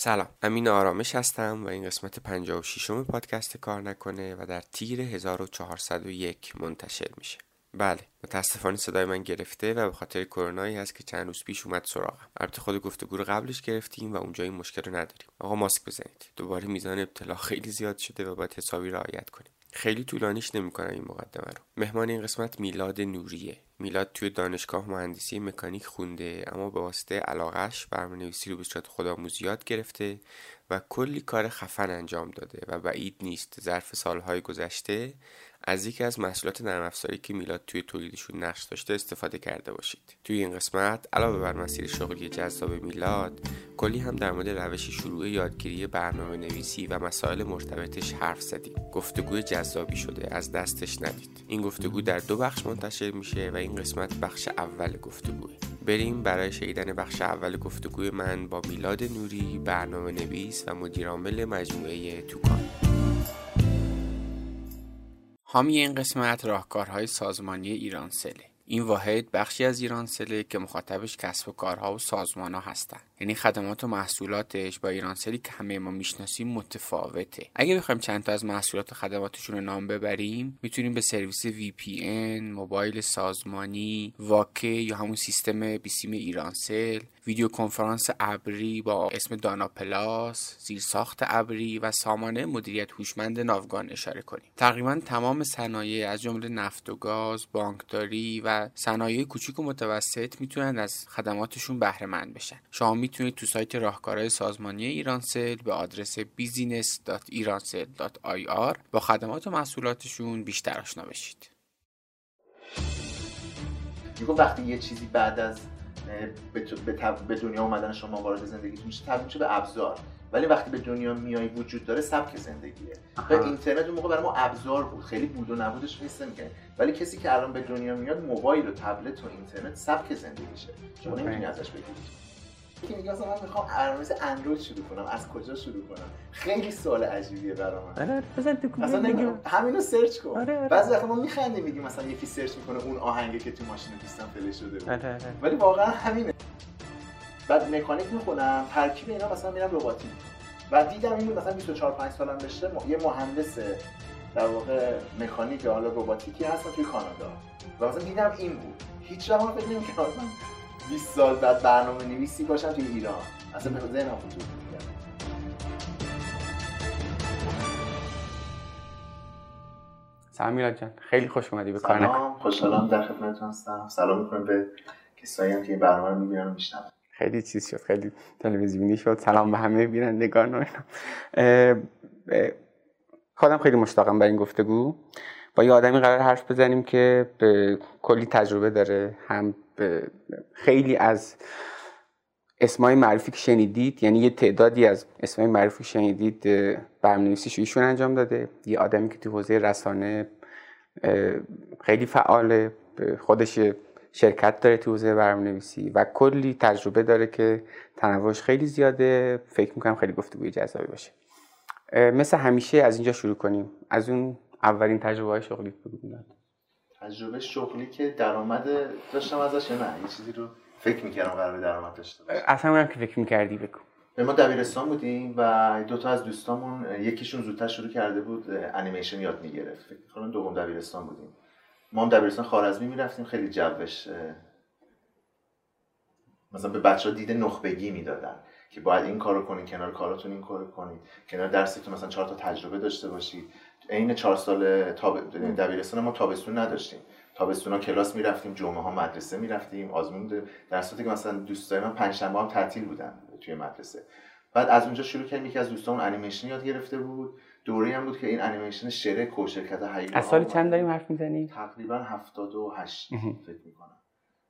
سلام امین آرامش هستم و این قسمت 56 م پادکست کار نکنه و در تیر 1401 منتشر میشه. بله متاسفانه صدای من گرفته و به خاطر کرونایی هست که چند روز پیش اومد سراغم. البته خود گفتگو رو قبلش گرفتیم و اونجا این مشکل رو نداریم. آقا ماسک بزنید. دوباره میزان ابتلا خیلی زیاد شده و باید حسابی رعایت کنیم. خیلی طولانیش نمی‌کنم این مقدمه رو. مهمان این قسمت میلاد نوریه. میلاد توی دانشگاه مهندسی مکانیک خونده اما به واسطه علاقش برنامه‌نویسی رو به صورت خودآموزی یاد گرفته و کلی کار خفن انجام داده و بعید نیست. ظرف سالهای گذشته از یکی از محصولات نرم افزاری که میلاد توی تولیدشون نقش داشته استفاده کرده باشید. توی این قسمت علاوه بر مسیر شغلی جذاب میلاد کلی هم در مورد روش شروع یادگیری برنامه نویسی و مسائل مرتبطش حرف زدیم. گفتگوی جذابی شده از دستش ندید. این گفتگو در دو بخش منتشر میشه و این قسمت بخش اول گفتگوه. بریم برای شنیدن بخش اول گفتگوی من با میلاد نوری برنامه نویس و مدیرعامل مجموعه توکان. حامی این قسمت راهکارهای سازمانی ایرانسله این واحد بخشی از ایرانسله که مخاطبش کسب و کارها و سازمان ها هستن. یعنی خدمات و محصولاتش با ایرانسلی که همه ما می‌شناسیم متفاوته. اگه بخوایم چند تا از محصولات و خدماتشون رو نام ببریم می‌تونیم به سرویس VPN، موبایل سازمانی، واکه یا همون سیستم بیسیم ایرانسل ویدیو کنفرانس ابری با اسم دانا پلاس، زیرساخت ابری و سامانه مدیریت هوشمند ناوگان اشاره کنیم. تقریبا تمام صنایع از جمله نفت و گاز، بانکداری و صنایع کوچیک و متوسط می‌تونن از خدماتشون بهره مند بشن. شما می‌تونید تو سایت راهکارهای سازمانی ایرانسل به آدرس business.iransel.ir با خدمات و محصولاتشون بیشتر آشنا بشید. وقتی یه چیزی بعد از به, دنیا اومدن شما وارد زندگیتون میشه تبدیل میشه به ابزار. ولی وقتی به دنیا میای وجود داره سبک زندگیه. و اینترنت اون موقع برای ما ابزار بود. خیلی بود و نبودش نیست میگه ولی کسی که الان به دنیا میاد موبایل و تبلت و اینترنت سبک زندگیشه. شما نمی‌تونی ازش بگیری. که میگه مثلا من می‌خوام برنامه اندروید شروع کنم. از کجا شروع کنم؟ خیلی سوال عجیبیه برای من. آره بزن تو مثلا همینو search کن. آره آره. بعضی وقتا ما میخندیم میگیم مثلا یکی search می‌کنه اون آهنگی که تو ماشین دوستم play شده بود. آره آره. ولی واقعا همینه. بعد مکانیک می‌خونم ترکیب اینا مثلا میرم رباتیک و دیدم این مثلا 24 5 سالم بشه یه مهندس در واقع مکانیک یا حالا رباتیکی هستن توی کانادا. و مثلا دیدم این بود. هیچ وقت فکر نمی‌کردم. 20 سال بعد برنامه نویسی باشم توی ایران. اصلا به ذهنم خطور سلام میلاد جان. خیلی خوش اومدی به کار سلام. خوشحالم در خدمتتون هستم. سلام می‌کنم به کسایی هم که این برنامه رو می‌بینن و میشنون. خیلی چیز شد. خیلی تلویزیونی شد. سلام به همه بینندگان و خودم خیلی مشتاقم برای این گفتگو. با یه آدمی قرار حرف بزنیم که به کلی تجربه داره هم خیلی از اسمای معروفی که شنیدید یعنی یه تعدادی از اسمای معروفی که شنیدید برنامه‌نویسیش ایشون انجام داده. یه آدمی که تو حوزه رسانه خیلی فعاله خودش شرکت داره تو حوزه برنامه‌نویسی و کلی تجربه داره که تنوعش خیلی زیاده. فکر می‌کنم خیلی گفتگوی جذابی باشه. مثل همیشه از اینجا شروع کنیم. از اون اولین تجربه های شغلی بگو تجربه شغلی که درآمد داشتم ازش یا نه؟ یه چیزی رو فکر می‌کردم قرار به درآمد داشته باشه اصلا که فکر می‌کردی بگو. ما دبیرستان بودیم و دو تا از دوستامون یکیشون زودتر شروع کرده بود انیمیشن یاد می‌گرفت. فکر کنم دوم دبیرستان بودیم. ما هم دبیرستان خارزمی می‌رفتیم خیلی جوش مثلا به بچه ها دید نخبگی می‌دادن که باید این کارو کنید کنار کاراتون این کارو کنید کنار درستون مثلا چهار تا تجربه داشته باشید. عین چهار سال تاب... دبیرستان ما تابستون نداشتیم. تابستون ها کلاس می‌رفتیم جمعه ها مدرسه می‌رفتیم آزمون در صورتی که مثلا دوستای من پنج شنبه هم تعطیل بودن توی مدرسه. بعد از اونجا شروع کردیم یکی از دوستامون انیمیشن یاد گرفته بود. دوره هم بود که این انیمیشن شرک و شرکت هیولا از سال چند داریم حرف می‌زنیم؟ تقریبا 78 فکر می‌کنم.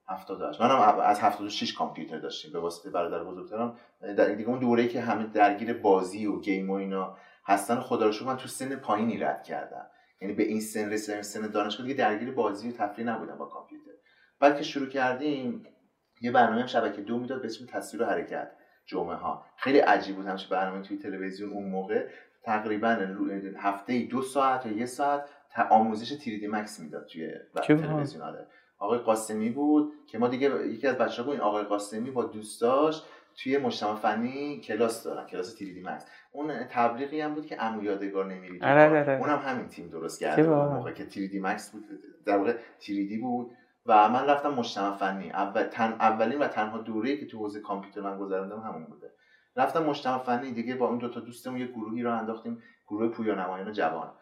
78 منم از 76 کامپیوتر داشتیم به واسطه برادر بزرگترم. در دیگه اون دوره‌ای که همه درگیر بازی و گیم و اینا هستن خدا رو من تو سن پایینی رد کردم. یعنی به این سن رسیدم سن دانشگاه دیگه درگیر بازی و تفریح نبودم با کامپیوتر. بعد که شروع کردیم یه برنامه شبکه دو می‌داد به اسم تصویر و حرکت جمعه ها خیلی عجیب بود همش برنامه توی تلویزیون اون موقع. تقریبا هفته دو ساعت یا یه ساعت آموزش تریدی مکس می‌داد توی تلویزیون. آره. آقای قاسمی بود که ما دیگه یکی از بچه‌ها بود این آقای قاسمی با دوستاش توی مجتمع فنی کلاس دارن کلاس 3 مکس. اون تبلیغی هم بود که عمو یادگار نمیری آره آره. اونم همین تیم درست اون موقع که 3 مکس بود در واقع 3 بود. و من رفتم مجتمع فنی. اول تن اولین و تنها دوره‌ای که تو حوزه کامپیوتر من گذروندم همون بوده. رفتم مجتمع فنی دیگه با اون دو تا دوستمون یه گروهی رو انداختیم گروه پویا نمایان جوان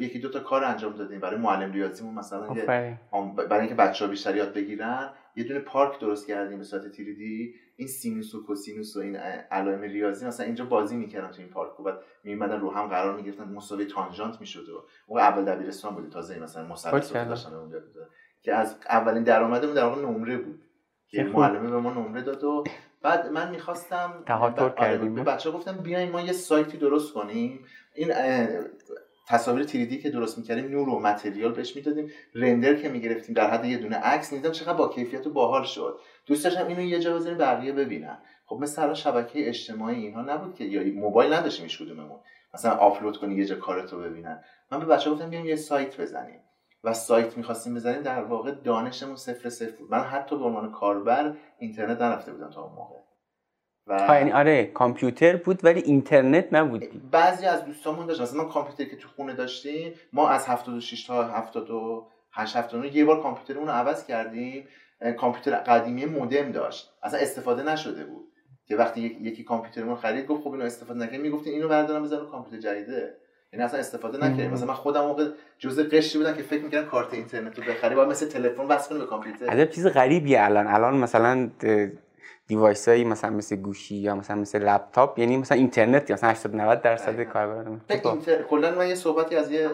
یکی دو تا کار انجام دادیم. برای معلم ریاضیمون مثلا برای اینکه بچه‌ها بیشتر یاد بگیرن یه دونه پارک درست کردیم به صورت تیریدی این سینوس و کوسینوس و این علائم ریاضی مثلا اینجا بازی می‌کردن تو این پارک و بعد میمدن رو هم قرار می‌گرفتن. مساوی تانژانت می‌شد و اون اول دبیرستان بود تازه مثلا مثلث داشتن اونجا که از اولین درآمدمون در واقع نمره بود. که معلمه به ما نمره داد و بعد من می‌خواستم تهاتر کردیم به بچه گفتم بیاین ما یه سایتی درست کنیم. این تصاویر تریدی که درست می‌کردیم نور و متریال بهش می‌دادیم. رندر که می‌گرفتیم در حد یه دونه عکس می‌دیدم چقدر با کیفیت و باحال شد. دوست داشتم اینو یه جا بزنیم بقیه ببینن. خب مثل الان شبکه اجتماعی اینها نبود که یا موبایل نداشتیم هیچ کدوممون. مثلا آپلود کنی یه جا کارتو ببینن. من به بچه گفتم بیایم یه سایت بزنیم. و سایت می‌خواستیم بزنیم در واقع دانشمون صفر صفر بود. من حتی به عنوان کاربر اینترنت نرفته بودم تا اون موقع. و یعنی آره کامپیوتر بود ولی اینترنت نبود. بعضی از دوستامون داشت. مثلا کامپیوتر که تو خونه داشتیم ما از 76 تا 78 79 یه بار کامپیوترمون رو عوض کردیم. کامپیوتر قدیمی مودم داشت. اصلا استفاده نشده بود. که وقتی یکی کامپیوترمون خرید گفت خب اینو استفاده نکنید می‌گفتین اینو بردارم بزنم کامپیوتر جدیده. یعنی اصلا استفاده نکردیم. مثلا من خودم موقع جزء قشری بودم که فکر می‌کردم کارت اینترنت رو بخری باید مثل تلفن وصل کنی به کامپیوتر. عجب چیز غریبیه الان. الان مثلا device هایی مثلا مثل گوشی یا مثلا مثل لپتاپ یعنی مثلا اینترنت مثلا 80 90 درصد کاربران. اینتر... کلا من یه صحبتی از یه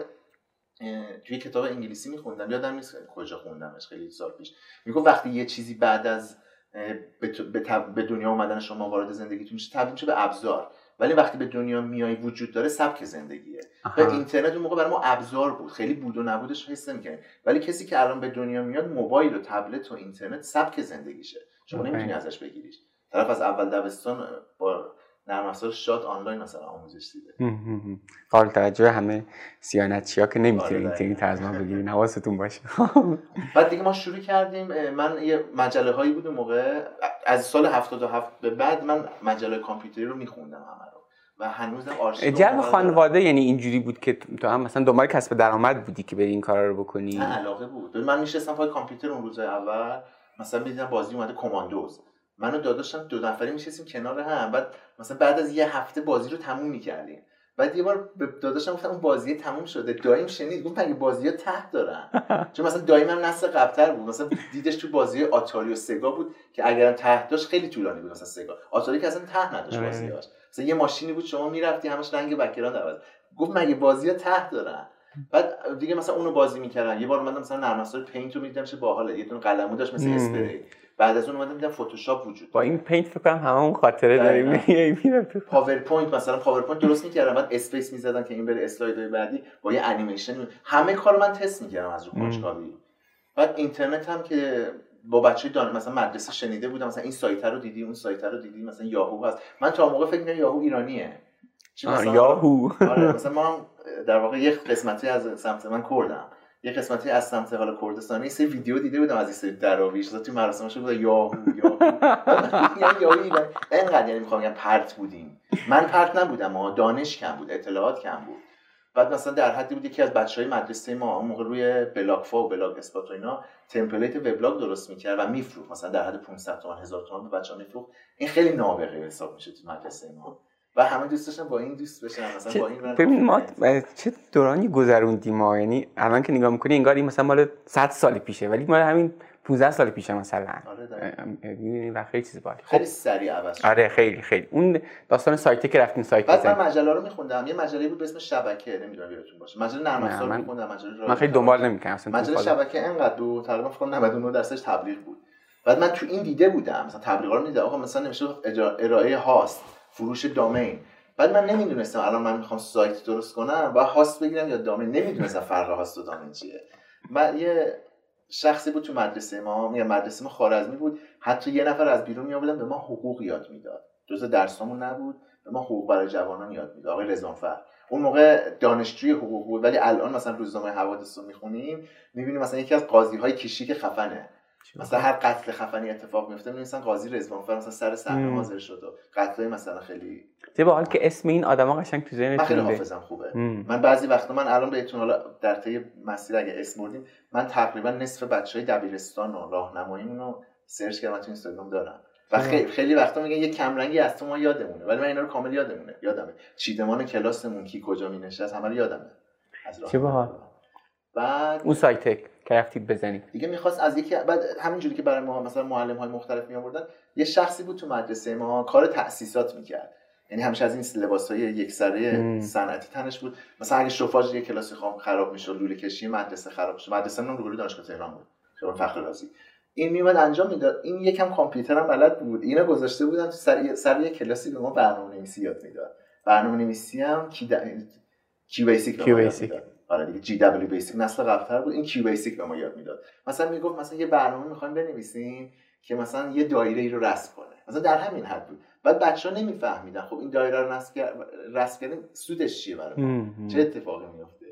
توی کتاب انگلیسی میخوندم. یادم نیست کجا خوندمش خیلی سال پیش. می‌گفت وقتی یه چیزی بعد از به, دنیا اومدن شما وارد زندگیتون میشه تبدیل میشه به ابزار. ولی وقتی به دنیا میای وجود داره سبک زندگیه. و اینترنت اون موقع برای ما ابزار بود. خیلی بود و نبودش حس نمی‌کنیم ولی کسی که الان به دنیا میاد موبایل و تبلت و اینترنت سبک زندگیشه. شما نمی‌تونی ازش بگیریش. طرف از اول دبستان با نرم افزار شاد آنلاین مثلا آموزش دیده. قابل توجه همه سیانتچی ها که نمی‌تونید آره اینترنت از ما بگیرین حواستون باشه. بعد دیگه ما شروع کردیم من یه مجله هایی بود موقع. از سال 77 به بعد من مجله کامپیوتری رو میخوندم همه رو. و هنوزم آرشیو جلب خانواده یعنی اینجوری بود که تو هم مثلا دنبال کسب درآمد بودی که بری این کارا رو بکنی؟ نه علاقه بود. من میشستم پای کامپیوتر اون روز اول. مثلا می‌دیدم بازی اومده کماندوز. منو داداشم دو نفری میشستیم کنار هم بعد مثلا بعد از یه هفته بازی رو تموم می‌کردیم. بعد یه بار به داداشم گفتم اون بازی تموم شده دایم شنید گفت مگه بازی ها ته دارن. چون مثلا دایم هم نسل قبلتر بود مثلا دیدش تو بازی آتاری و سگا بود که اگرم ته داشت خیلی طولانی بود مثلا سگا. آتاری که اصلا ته نداشت آره. بازیاش مثلا یه ماشینی بود شما می‌رفتی همش رنگ background عوض گفت مگه بازی ها ته دارن؟ بعد دیگه مثلا اونو بازی می‌کردن. یه بار اومدم مثلا نرم افزار Paint رو می‌دیدم چه باحاله. یه دونه قلمو داشت مثل اسپری. بعد از اون اومدم دیدم فتوشاپ وجود با این Paint فکر کنم همون خاطره داریم میرم تو PowerPoint مثلا PowerPoint درست می‌کردم. بعد space می‌زدن که این بره اسلایدهای بعدی با یه انیمیشن همه کار من تست می‌کردم از رو کنجکاوی. بعد اینترنت هم که با بچه دان مثلا مدرسه شنیده بودم مثلا این سایت رو دیدی اون سایت رو دیدی مثلا یاهو هست. من تا موقع فکر می‌کردم یاهو ایرانیه. مثلا؟ یاهو آره مثلا ما در واقع یک قسمتی از سمت من کردم. یه قسمتی از سمت حالا کردستان یه سری ویدیو دیده بودم از این سری دراویش تو مراسمش بود یاهو یاهو. یعنی یاهو اینقدر یعنی می‌خوام پرت بودیم. من پرت نبودم ما دانش کم بود اطلاعات کم بود. بعد مثلا در حدی بود یکی از بچه های مدرسه ما اون موقع روی بلاگفا و Blogspot و اینا template وبلاگ درست می‌کرد و میفروخت. مثلا در حد 500 تومن 1000 تومن به بچه‌ها میفروخت. این خیلی نابغه حساب میشه تو مدرسه ما. و همه دوست داشتن با این دوست بشن مثلا با این ببین ما چه دورانی گذروندیم ما؟ یعنی الان که نگاه می‌کنی انگار این مثلا مال 100 سال پیشه ولی مال همین 15 سال پیشه مثلا. آره و خیلی چیز باحالی خیلی سریع عوض آره خیلی خیلی. اون داستان سایتی که رفتیم سایت بعد من مجله رو میخوندم. یه مجله بود به اسم شبکه نمی‌دونم یادتون باشه. مجله نرم افزار میخوندم مجله من خیلی دنبال نمی‌کنم اصلا مجله شبکه انقدر دو تقریبا فکر کنم 99 درصدش تبلیغ بود. بعد من تو این دیده بودم مثلا تبلیغا رو می‌دیدم. آقا مثلا نمیشه ارائه هاست. فروش دامین. بعد من نمی‌دونستم الان من می‌خوام سایت درست کنم و هاست بگیرم یا دامین؟ نمی‌دونستم فرق هاست و دامین چیه. من یه شخصی بود تو مدرسه ما یا مدرسه ما خارزمی بود حتی یه نفر از بیرون میآوردن به ما حقوق یاد می‌داد. جزء درسامون نبود به ما حقوق برای جوانان یاد می‌داد. آقای رضوانفر اون موقع دانشجوی حقوق بود ولی الان مثلا روزنامه حوادث رو می‌خونیم می‌بینیم مثلا یکی از قاضی های کشی که خفنه. مثلا هر قتل خفنی اتفاق میفته می‌نویسن قاضی رضوان فر مثلا سر صحنه حاضر شد و قتلای مثلا خیلی چه حال که اسم این آدما قشنگ تو ذهنت من خیلی حافظم خوبه. من بعضی وقتا من الان بهتون حالا در طی مسیر اگه اسم بردیم من تقریبا نصف بچهای دبیرستان و راهنماییمون رو سرچ کردم تو اینستاگرام دارم. و خیلی, خیلی وقتا میگن یه کمرنگی از تو ما یادمونه ولی من اینا رو کامل یادمونه یادمه. چیدمان کلاسمون کی کجا می نشست همه رو یادمه. چه باحال؟ بعد اون سایت که رفتید بزنید. دیگه می‌خواست از یکی بعد همینجوری که برای ما مثلا معلم های مختلف می آوردن یه شخصی بود تو مدرسه ما کار تاسیسات می‌کرد. یعنی همیشه از این لباس های یک سره صنعتی تنش بود. مثلا اگه شوفاژ یه کلاسی خام خراب می‌شد لوله کشی مدرسه خراب می‌شد. مدرسه من روبروی دانشگاه تهران بود. خیابان فخر رازی. این میومد انجام می‌داد. این یکم کامپیوتر هم بلد بود. اینو گذاشته بودن تو سر سر یه کلاسی به ما برنامه نویسی یاد می‌داد. برنامه نویسی هم کی د... QBasic QBasic. آره دیگه GW-BASIC نسل قبلتر بود. این QBasic به ما یاد می‌داد. مثلا می‌گفت مثلا یه برنامه می‌خوایم بنویسیم که مثلا یه دایره ای رو رسم کنه. مثلا در همین حد بود. بعد بچه ها نمیفهمیدن. خب این دایره رو رسم کردن سودش چیه برای چه اتفاقی میفته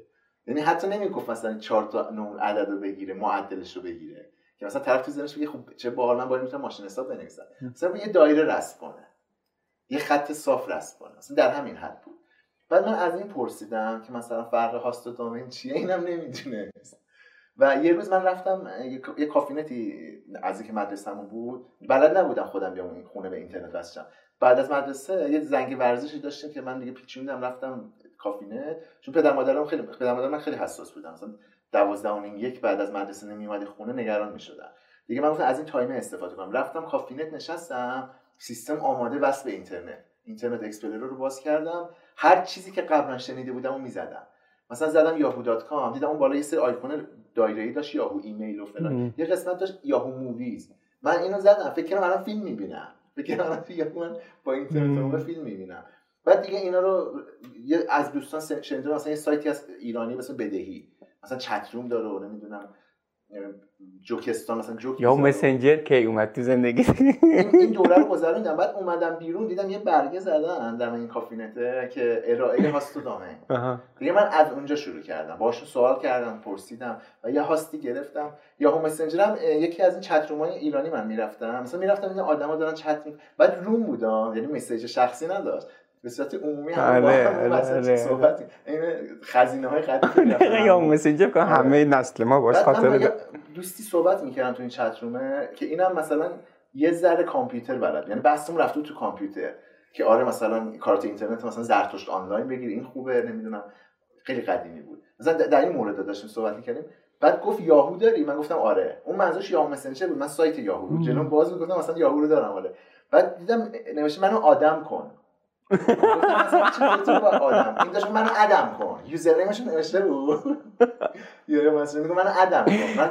یعنی حتی نمی‌گفت مثلا 4 تا نمون عدد رو بگیره معدلش رو بگیره. که مثلا طرف تو ذهنش بگه خب چه باحال من باید می‌تونم ماشین حساب بنویسم. مثلا یه دایره رسم کنه. یه خط صاف رسم کنه. مثلا در همین حد بود. بعد من از این پرسیدم که مثلا فرق هاست و دومین چیه؟ اینم نمی‌دونه و یه روز من رفتم یه کافینتی از اینکه مدرسه‌مون بود. بلد نبودم خودم بیام این خونه به اینترنت وصل بعد از مدرسه یه زنگ ورزشی داشتیم که من دیگه پیچوندم رفتم کافینه. چون پدر مادرم خیلی پدر مادرم من خیلی حساس بودم مثلا 12 و یک بعد از مدرسه نمیومدی خونه نگران می‌شدن دیگه من گفتم از این time استفاده کنم. رفتم کافینت نشستم سیستم آماده وصل به اینترنت. Internet Explorer رو باز کردم. هر چیزی که قبلا شنیده بودم و می‌زدم. مثلا زدم یاهو dot com دیدم اون بالا یه سری آیکون دایره‌ای داشت یاهو ایمیل و فلان. یه قسمت داشت یاهو Movies. من اینو زدم. فکر کنم الان فیلم می‌بینم. فکر کنم الان با اینترنت فیلم می‌بینم. بعد دیگه اینا رو از دوستان شنیدم مثلا یه سایتی از ایرانی مثلا بدهی. مثلا چت روم داره و نمی‌دونم. جوکستان مثلا جوک یا مسنجر کی اومد تو زندگی. این دوره رو گذروندم. بعد اومدم بیرون دیدم یه برگه زدن در این کافینته که ارائه هاست و دامه دیگه من از اونجا شروع کردم. باهاش سوال کردم پرسیدم و یه هاستی گرفتم. یا هم مسنجرم یکی از این چت های ایرانی من می‌رفتم. مثلا می‌رفتم این آدما دارن چت می... بعد روم بودم یعنی مسیج شخصی نداشت. به صورت عمومی هم آره, آره،, آره. صحبت این خزینه های قدیمی یا مسنجر کنم همه نسل ما باش خاطر دوستی صحبت می‌کردن تو این چت رومه که اینم مثلا یه ذره کامپیوتر بلد. یعنی بحثمون رفته تو کامپیوتر که آره مثلا کارت اینترنت مثلا زرتشت آنلاین بگیر این خوبه نمی‌دونم. خیلی قدیمی بود. مثلا در این مورد داشتیم صحبت می‌کردیم. بعد گفت یاهو داری؟ من گفتم آره. اون منظورش یاهو مسنجر بود. من سایت یاهو بود. جلوم باز می‌گفتم مثلا یاهو رو دارم آره. بعد دیدم نوشته منو آدم کن. آدم. این داشت منو ادم کن. یوزر نیمش نوشته بود. یه مثلا میگه منو ادم کن. من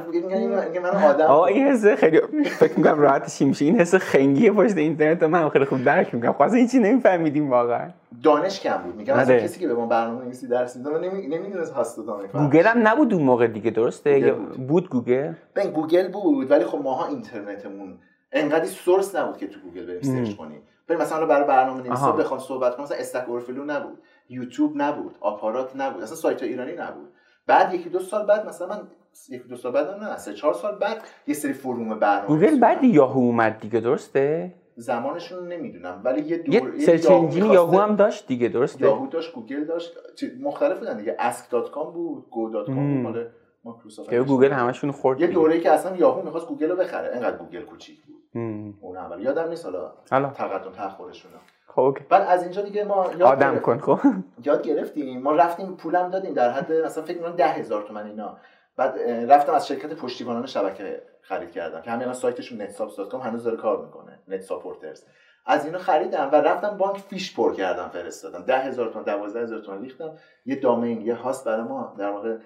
میگه منو آدم آقا این حس خیلی فکر می‌کنم راحت میشه. این حس خنگی پشت اینترنت من خیلی خوب درک می‌کنم. خاص این چی نمیفهمیدیم واقعا. دانش کم بود. میگم مثلا کسی که به ما برنامه نویسی درس میده نمی‌دونست هاست دامه گوگل هم نبود اون موقع دیگه درسته؟ بود. گوگل؟ ببین گوگل بود ولی خب ماها اینترنتمون انقدی سورس نبود که تو گوگل بریم سرچ کنیم. بریم مثلا برای برنامه نویسی بخوام صحبت کنم مثلا Stack Overflow نبود یوتیوب نبود آپارات نبود اصلا سایت ایرانی نبود. بعد یکی دو سال بعد مثلا من یکی دو سال بعد نه سه چهار سال بعد یه سری forum برنامه گوگل بعد یاهو اومد دیگه درسته؟ زمانشون نمی‌دونم ولی یه دور یه search engine یاهو هم داشت دیگه درسته؟ یاهو داشت گوگل داشت مختلف بودن دیگه ask.com بود go.com مال مایکروسافت که گوگل همشون خورد یه دوره‌ای که اصلا یاهو می‌خواست گوگل رو بخره انقدر گوگل کوچیک بود. اون اول. یادم نیست حالا تقدم تاخرشون خب بعد از اینجا دیگه ما یاد آدم کن خب. یاد گرفتیم. ما رفتیم پولم دادیم در حد مثلا فکر کنم ده هزار تومن اینا. بعد رفتم از شرکت پشتیبانان شبکه خرید کردم که همین سایتشون netsubs.com هنوز داره کار می‌کنه net supporters از اینو خریدم و رفتم بانک فیش پر کردم فرستادم. ده هزار تومن دوازده هزار تومن ریختم. یه domain یه host برای ما در واقع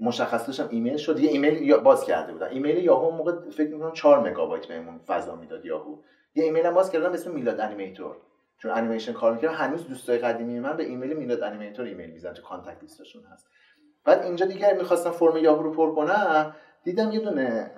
مشخصاتشم ایمیل شد یه ایمیل باز کرده بودم. ایمیل یاهو موقع فکر می‌کنم 4 مگابایت بهمون فضا می‌داد یاهو. یه ایمیل هم باز کردم به اسم میلاد animator. چون انیمیشن کار می‌کردم هنوز دوستای قدیمی من به ایمیل میلاد animator ایمیل می‌زنن تو contact list شون هست. بعد اینجا دیگه می‌خواستم فرم یاهو رو پر کنم دیدم یه دونه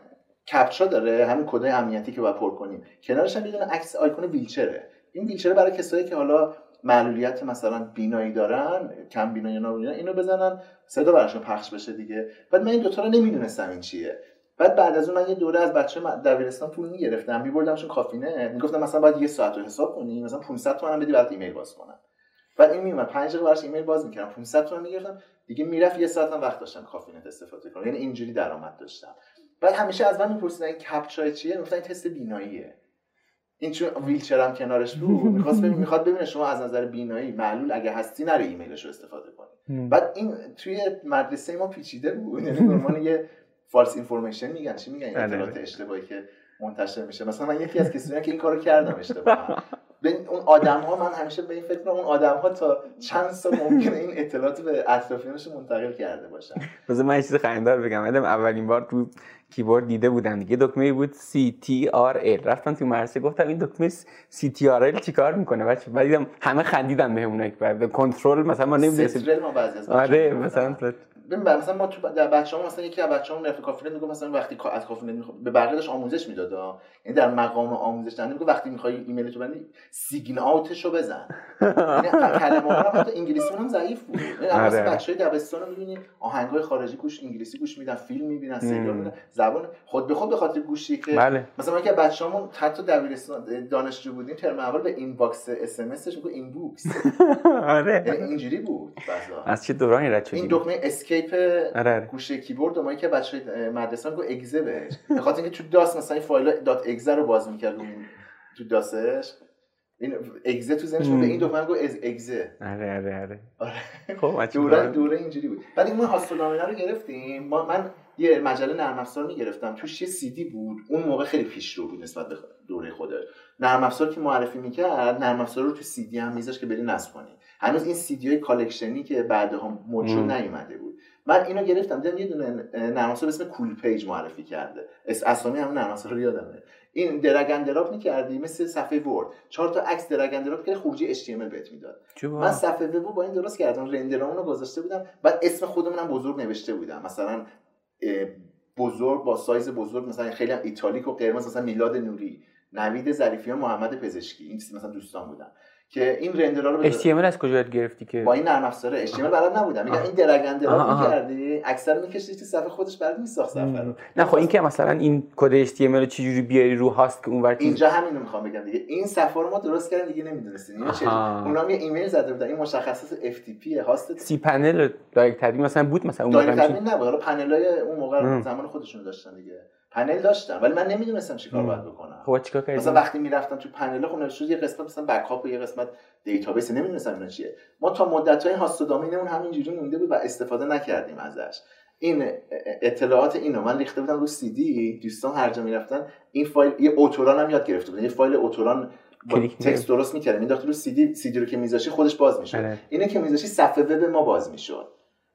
کپچا داره همین کد امنیتی که باید پر کنیم. کنارش هم یه دونه عکس آیکون ویلچره. این ویلچره برای کسایی که حالا معلولیت مثلا بینایی دارن کم بینایی یا اینو بزنن صدا براشون پخش بشه دیگه. بعد من این دوتا رو نمی‌دونستم این چیه. بعد بعد از اون من یه دوره از بچه دبیرستان پول می‌گرفتم میبردمشون کافینت می‌گفتم مثلا باید یه ساعت رو حساب کنی مثلا 500 تومن بدی بعد ایمیل باز کنم. بعد این میومد 5 دقیقه براش ایمیل باز می‌کردم 500 تومن می‌گرفتم. دیگه می‌رفت یه ساعت هم وقت داشتم کافینت استفاده کنم. یعنی اینجوری درآمد داشتم. بعد همیشه از من میپرسیدن این کپچای چیه؟ این تست بیناییه. این چون ویلچر هم کنارش بود می‌خواست ببین می‌خواد ببینه شما از نظر بینایی معلول اگه هستی نره ایمیلش رو استفاده کنی. بعد این توی مدرسه ما پیچیده بود. یعنی نورمال یه false information میگن. چی میگن؟ اطلاعات اشتباهی که منتشر میشه. مثلا من یکی از کسایی که این کارو کردم اشتباه به اون آدم ها من همیشه به این فکر کنم اون آدم ها تا چند سال ممکنه این اطلاعات به اطرافیانش منتقل کرده باشن. مثلا من یه چیز خنده‌دار بگم. اولین بار تو کیبورد دیده بودم دیگه. دکمه بود CTRL رفتم تو مدرسه گفتم این دکمه CTRL چیکار می‌کنه؟ بچه بعد دیدم همه خندیدن بهمون. بعد کنترل مثلا ما نمی‌دونستیم. ما بعضی از آره مثلا ببین مثلا ما تو در بچه‌ها مثلا یکی از بچه‌ها رفت کافه میگه مثلا وقتی از کافه به بقیه داشت آموزش می‌داد یعنی در مقام آموزش دادن میگه وقتی می‌خوای ایمیل تو بندی سیگن اوتشو بزن. یعنی کلمه ها حتی انگلیسی هم ضعیف بود. یعنی آره. بچهای دبستان رو می‌بینی آهنگای خارجی گوش انگلیسی گوش میدن فیلم می‌بینن سریال می‌بینن زبان خود به خود به خاطر گوشی که بله. مثلا که بچه‌مون حتی دبیرستان دانشجو بودیم ترم اول به این باکس اس ام اسش میگه این بوکس آره. یعنی اینجوری بود از چه دورانی رد این دکمه اسکیپ آره. گوشه کیبورد ما که بچه مدرسه گفت اگزه بهش به خاطر اینکه تو داس مثلا این فایل. دات اگزه رو باز می‌کرد تو داسش. این اگزه تو ذهنش بود این دکمه گفت اگزه آره آره آره. آره. خب دوره دوره اینجوری بود. بعد این ما هاستولامینه رو گرفتیم. ما من یه مجله نرم افزار می‌گرفتم. توش یه سی دی بود. اون موقع خیلی پیش رو بود نسبت به دوره خودش نرم افزار که معرفی می‌کرد نرم افزار رو تو سی دی هم میذاشت که بری نصب کنی هنوز این سی دی های collection ی که بعدها مد شد نیومده بود. من اینو گرفتم دیدم یه دونه نرم افزار به اسم CoolPage معرفی کرده. اسامی همون نرم افزار رو یادمه. این drag and drop می‌کردی مثل صفحه Word چهار تا عکس drag and drop که خروجی H بهت می‌داد. من صفحه وب با این درست کردم render امون رو گذاشته بودم. بعد اسم خودمونم بزرگ نوشته بودم. مثلا بزرگ با سایز بزرگ مثلا خیلی هم italic و قرمز مثلا میلاد نوری نوید ظریفیان محمد پزشکی. این مثلا دوستان بودن. که این render ها رو HTML از کجا یاد گرفتی که؟ با این نرم افزار HTML بلد نبودم. میگم این drag and drop می‌کردی عکس رو می‌کشیدی تو صفحه خودش برات میساخت صفحه نه خب این که مثلا این کد HTML رو چجوری بیاری رو host که اونور اینجا همین رو می‌خوام بگم دیگه. این صفحه رو ما درست کردیم دیگه نمی‌دونستیم. اینو چه؟ اونا یه ایمیل زده بودن. این مشخصات FTP host. سی پنل direct مثلا بود مثلا اون موقع نبود. حالا پنلای اون موقع زمان خودشون داشتن دیگه. پنل داشتم. ولی من نمی‌دونستم چیکار باید بکنم. خب چیکار کردی؟ مثلا وقتی می‌رفتم تو پنل خب نوشته یه قسمت مثلا backup و یه قسمت database نمی‌دونستم اینا چیه. ما تا مدت های host domain مون همینجوری مونده بود و استفاده نکردیم ازش. این اطلاعات اینو من ریخته بودم رو سی دی دوستان هر جا می‌رفتن این فایل یه autorun هم یاد گرفته بودن. یه فایل autorun با text درست می‌کردیم مینداخت رو سی دی سی دی رو که میذاشی خودش باز می‌شد. آره. اینه که میذاشی صفحه وب ما باز می‌شد.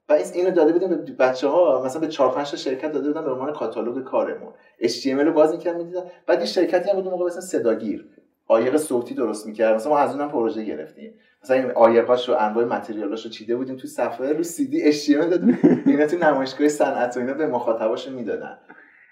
و اینو داده بودیم به بچه ها مثلا به 4 5 تا شرکت داده بودن به عنوان کاتالوگ کارمون. HTML رو باز می‌کرد می‌دیدن. بعد یه شرکتی هم بود موقع مثلا صداگیر. عایق صوتی درست می‌کرد. مثلا ما از اونم پروژه گرفتیم. مثلا این عایقاش رو انواع متریالاش رو چیده بودیم تو صفحه رو سی دی HTML داده اینا تو نمایشگاه صنعت و اینا به مخاطباشون می‌دادن.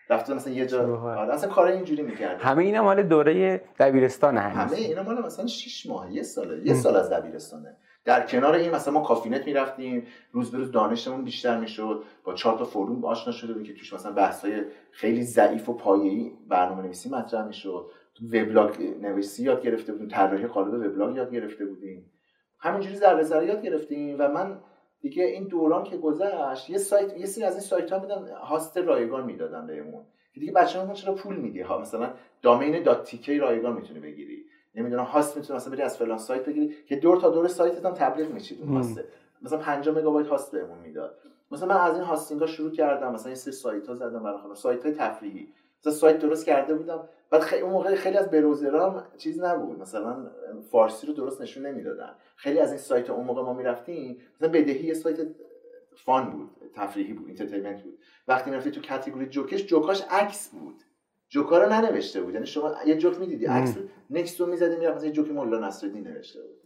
رفته مثلا یه جا آره اصلا کار اینجوری می‌کرد همه اینا مال دوره دبیرستان همه اینا مال مثلا 6 ماه یه ساله یه سال از دبیرستانه. در کنار این مثلا ما کافینت می‌رفتیم روز به روز دانشمون بیشتر می‌شد با چهار تا forum آشنا شده بود که توش مثلا بحث های خیلی ضعیف و پایه‌ای برنامه نویسی مطرح می‌شد. وبلاگ نویسی یاد گرفته بودیم طراحی قالب وبلاگ یاد گرفته بودیم. همینجوری ذره ذره یاد گرفتیم و من دیگه این دوران که گذشت یه سایت یه سری از این سایت ها بودن host رایگان می‌دادن بهمون. دیگه بچه‌ها چرا پول میدی؟ ها مثلا domain dot رایگان می‌تونی بگیری. نمی‌دونم host می‌تونی مثلا بری از فلان سایت بگیری که دور تا دور سایتت هم تبلیغ میشید اون host ه مثلا 5 مگابایت host بهمون می‌داد. مثلا من از این hosting ها شروع کردم مثلا یه سری سایت ها زدم برای خودم سایت های تفریحی. مثلا سایت درست کرده بودم بعد خیلی اون موقع خیلی از browser ام چیز نبود. مثلا فارسی رو درست نشون نمی‌دادن. خیلی از این سایت ها اون موقع ما می‌رفتیم مثلا بدهی یه سایت fun بود تفریحی بود entertainment بود. وقتی می‌رفتی تو category جوکش جوکاش عکس بود. جوکا رو ننوشته بود. یعنی شما یه جوک می‌دیدی عکس نکست رو می‌زدی می‌رفت مثلا یه جوک مولا نصرالدین نوشته بود.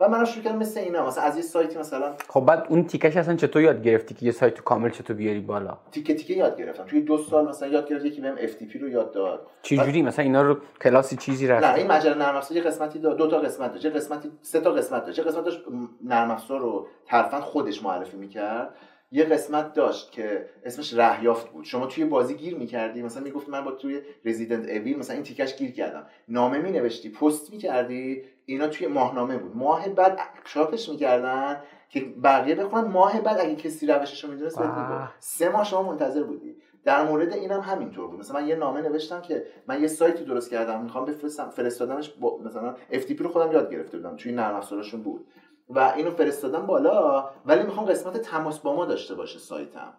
و من شروع کردم مثل اینا مثلا از یه سایتی مثلا خب بعد اون تیکش اصلا چطور یاد گرفتی که یه سایت کامل چطور بیاری بالا؟ تیکه تیکه یاد گرفتم. توی دو سال مثلا یاد گرفت یکی بهم FTP رو یاد داد. چه جوری مثلا اینا رو کلاسی چیزی رفت؟ نه این مجله نرم افزار یه قسمتی داد دو تا قسمت داشت یه قسمتی سه تا قسمت داشت. یه قسمتش نرم افزار رو طرفا خودش معرفی می‌کرد. یه قسمت داشت که اسمش رهیافت بود. شما توی بازی گیر می‌کردی مثلا می‌گفت من با توی رزیدنت اویل مثلا این تیکش گیر کردم. نامه می نوشتی پست می‌کردی اینا توی ماهنامه بود. ماه بعد چاپش می‌کردن که بقیه بخونن. ماه بعد اگه کسی روشش رو می‌دونست سه ماه شما منتظر بودی. در مورد اینم هم همینطور بود. مثلا من یه نامه نوشتم که من یه سایتی درست کردم. می‌خوام بفرستم فرستادمش با مثلا FTP رو خودم یاد گرفته بودم. توی نرم افزارشون بود. و اینو فرستادم بالا ولی می‌خوام قسمت تماس با ما داشته باشه سایتم.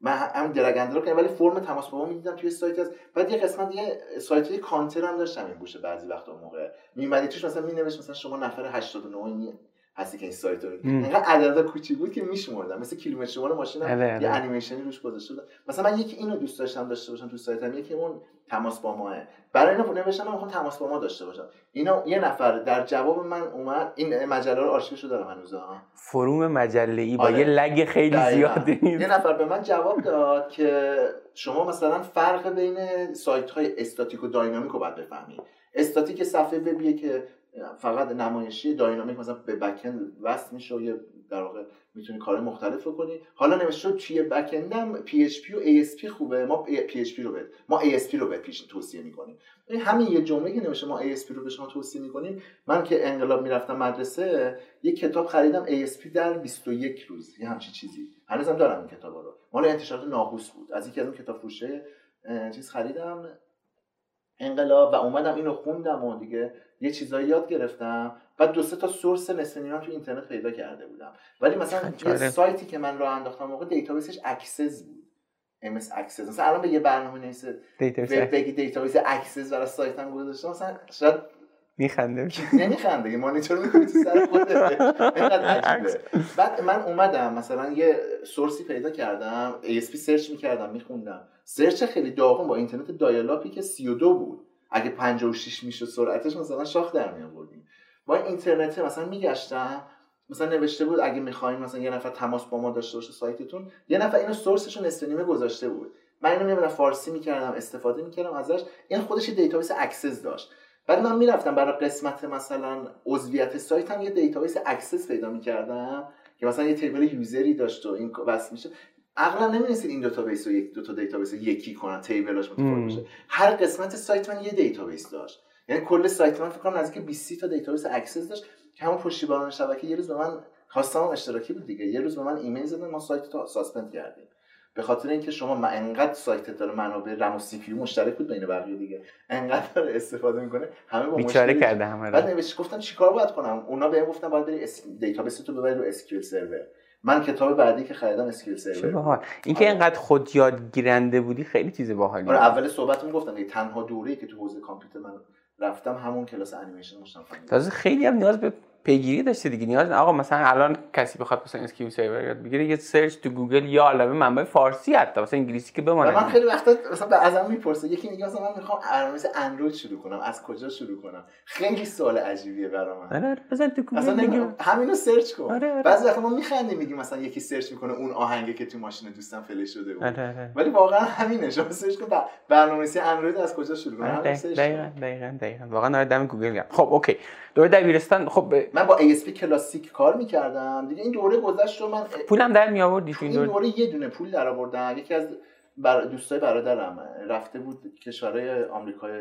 من هم درگنده رو ولی فرم تماس با ما می‌دیدم توی سایت از بعد یه قسمت یه سایت کانتر هم داشتم این بوشه بعضی وقتا موقع. میمدی توش مثلا مینوشت مثلا شما نفر 89 هستی که این سایت رو اینقدر عدد کوچیک بود که میشمردم. مثل کیلومتر شمار ماشین آره، یه آره. انیمیشنی روش گذاشته بودم. مثلا من یکی اینو دوست داشتم داشته باشم تو سایتم یکی اون تماس با ماه. برای اینو نوشتم من می‌خوام تماس با ما داشته باشم. اینو یه نفر در جواب من اومد این مجله رو آرشیوشو دارم هنوز ها فروم مجله ای با آره. یه لگ خیلی. زیادی یه نفر به من جواب داد که شما مثلا فرق بین سایت های استاتیک و داینامیک رو باید بفهمی. استاتیک صفحه وبیه که فقط نمایشی داینامیک مثلا به بکند وصل میشه و یه در واقع می‌تونی کار مختلف رو کنی. حالا شد توی بکند هم PHP و ASP خوبه. ما PHP رو بهت ما ASP رو بهت پیش توصیه می‌کنیم. همین یه جمله که نوشته ما ASP رو به شما توصیه می‌کنیم. من که انقلاب می‌رفتم مدرسه یه کتاب خریدم ASP در 21 روز. یه همچین چیزی. هنوزم دارم این کتاب رو. مال انتشارات ناقوس بود. از یکی از اون کتاب فروشه چیز خریدم. انقلاب و اومدم اینو خوندم و دیگه یه چیزایی یاد گرفتم. بعد دو سه تا source نیمه تو اینترنت پیدا کرده بودم. ولی مثلا یه. سایتی که من راه انداختم موقع database ش Access بود. MS Access. مثلا الان به یه برنامه نویسه بگی database Access برای سایتم گذاشتم مثلا شاید میخنده نمیخنده که مانیتور می‌کنی تو سر خودت. بعد من اومدم مثلا یه source ی پیدا کردم. ASP search می‌کردم میخوندم. search خیلی داغون با اینترنت dial-up ی که 32 بود. اگه 56 می‌شد سرعتش مثلا شاخ در می آوردیم با این اینترنت مثلا میگشتم مثلا نوشته بود اگه می‌خواین مثلا یه نفر تماس با ما داشته باشه سایتتون یه نفر اینو source ش رو نصف گذاشته بود. من اینو می‌برم فارسی می‌کردم استفاده می‌کردم ازش. این خودش یه database Access داشت. بعد من می‌رفتم برای قسمت مثلا عضویت سایتم یه database Access پیدا می‌کردم که مثلا یه table user ی داشت و این وصل میشه عقلم نمی‌رسید این database رو یک دو تا database رو یکی کنم table اش متفاوت مم. باشه. هر قسمت سایت من یه database داشت. یعنی کل سایت من فکر کنم نزدیک 20 تا database Access داشت که همون پشتیبانان شبکه یه روز به من خواستم اشتراکی بود دیگه. یه روز به من ایمیل زدن ما سایت رو suspend کردیم. به خاطر اینکه شما ما انقدر سایت داره منابع رم و CPU مشترک بود بین بقیه دیگه. انقدر داره استفاده می‌کنه همه رو بیچاره کرده همه بعد نوشت گفتم چیکار باید کنم؟ اونا بهم گفتن باید بری اس... database تو ببری رو SQL Server من کتاب بعدی که خریدم SQL Server باحال اینکه آره. اینقدر خود یادگیرنده بودی خیلی چیز باحالیه آره اول صحبتم گفتم دیگه تنها دوره‌ای که تو حوزه کامپیوتر من رفتم همون کلاس انیمیشن داشتم. تازه خیلی هم نیاز به پیگیری داشته دیگه. نیاز آقا مثلا الان کسی بخواد مثلا SQL Server یاد بگیره یه search تو گوگل یه عالمه منبع فارسی حتی. مثلا انگلیسی که و من بمونه خیلی وقتا مثلا ازم می‌پرسه. یکی میگه مثلا من می‌خوام برنامه‌نویسی اندروید شروع کنم. از کجا شروع کنم؟ خیلی سوال عجیبیه برای من. آره آره، بزن تو گوگل بگو. نمی... همینو search کن. آره، آره. بعضی وقتا ما میخندیم میگیم مثلا یکی search می‌کنه اون آهنگه که تو ماشین دوستم فلش شده بود. آره آره. ولی واقعا همینه. شما search کن برنامه‌نویسی اندروید از کجا شروع کنم. دقیقاً دقیقاً دقیقاً. واقعا آره دم گوگل خب okay. دوره دبیرستان خب من با ASP classic کار می‌کردم. دیگه این دوره گذشت رو من پولم در می آوردی این دوره. دوره یه دونه پول در آوردم. یکی از بر... دوستای برادرم رفته بود کشورهای آمریکای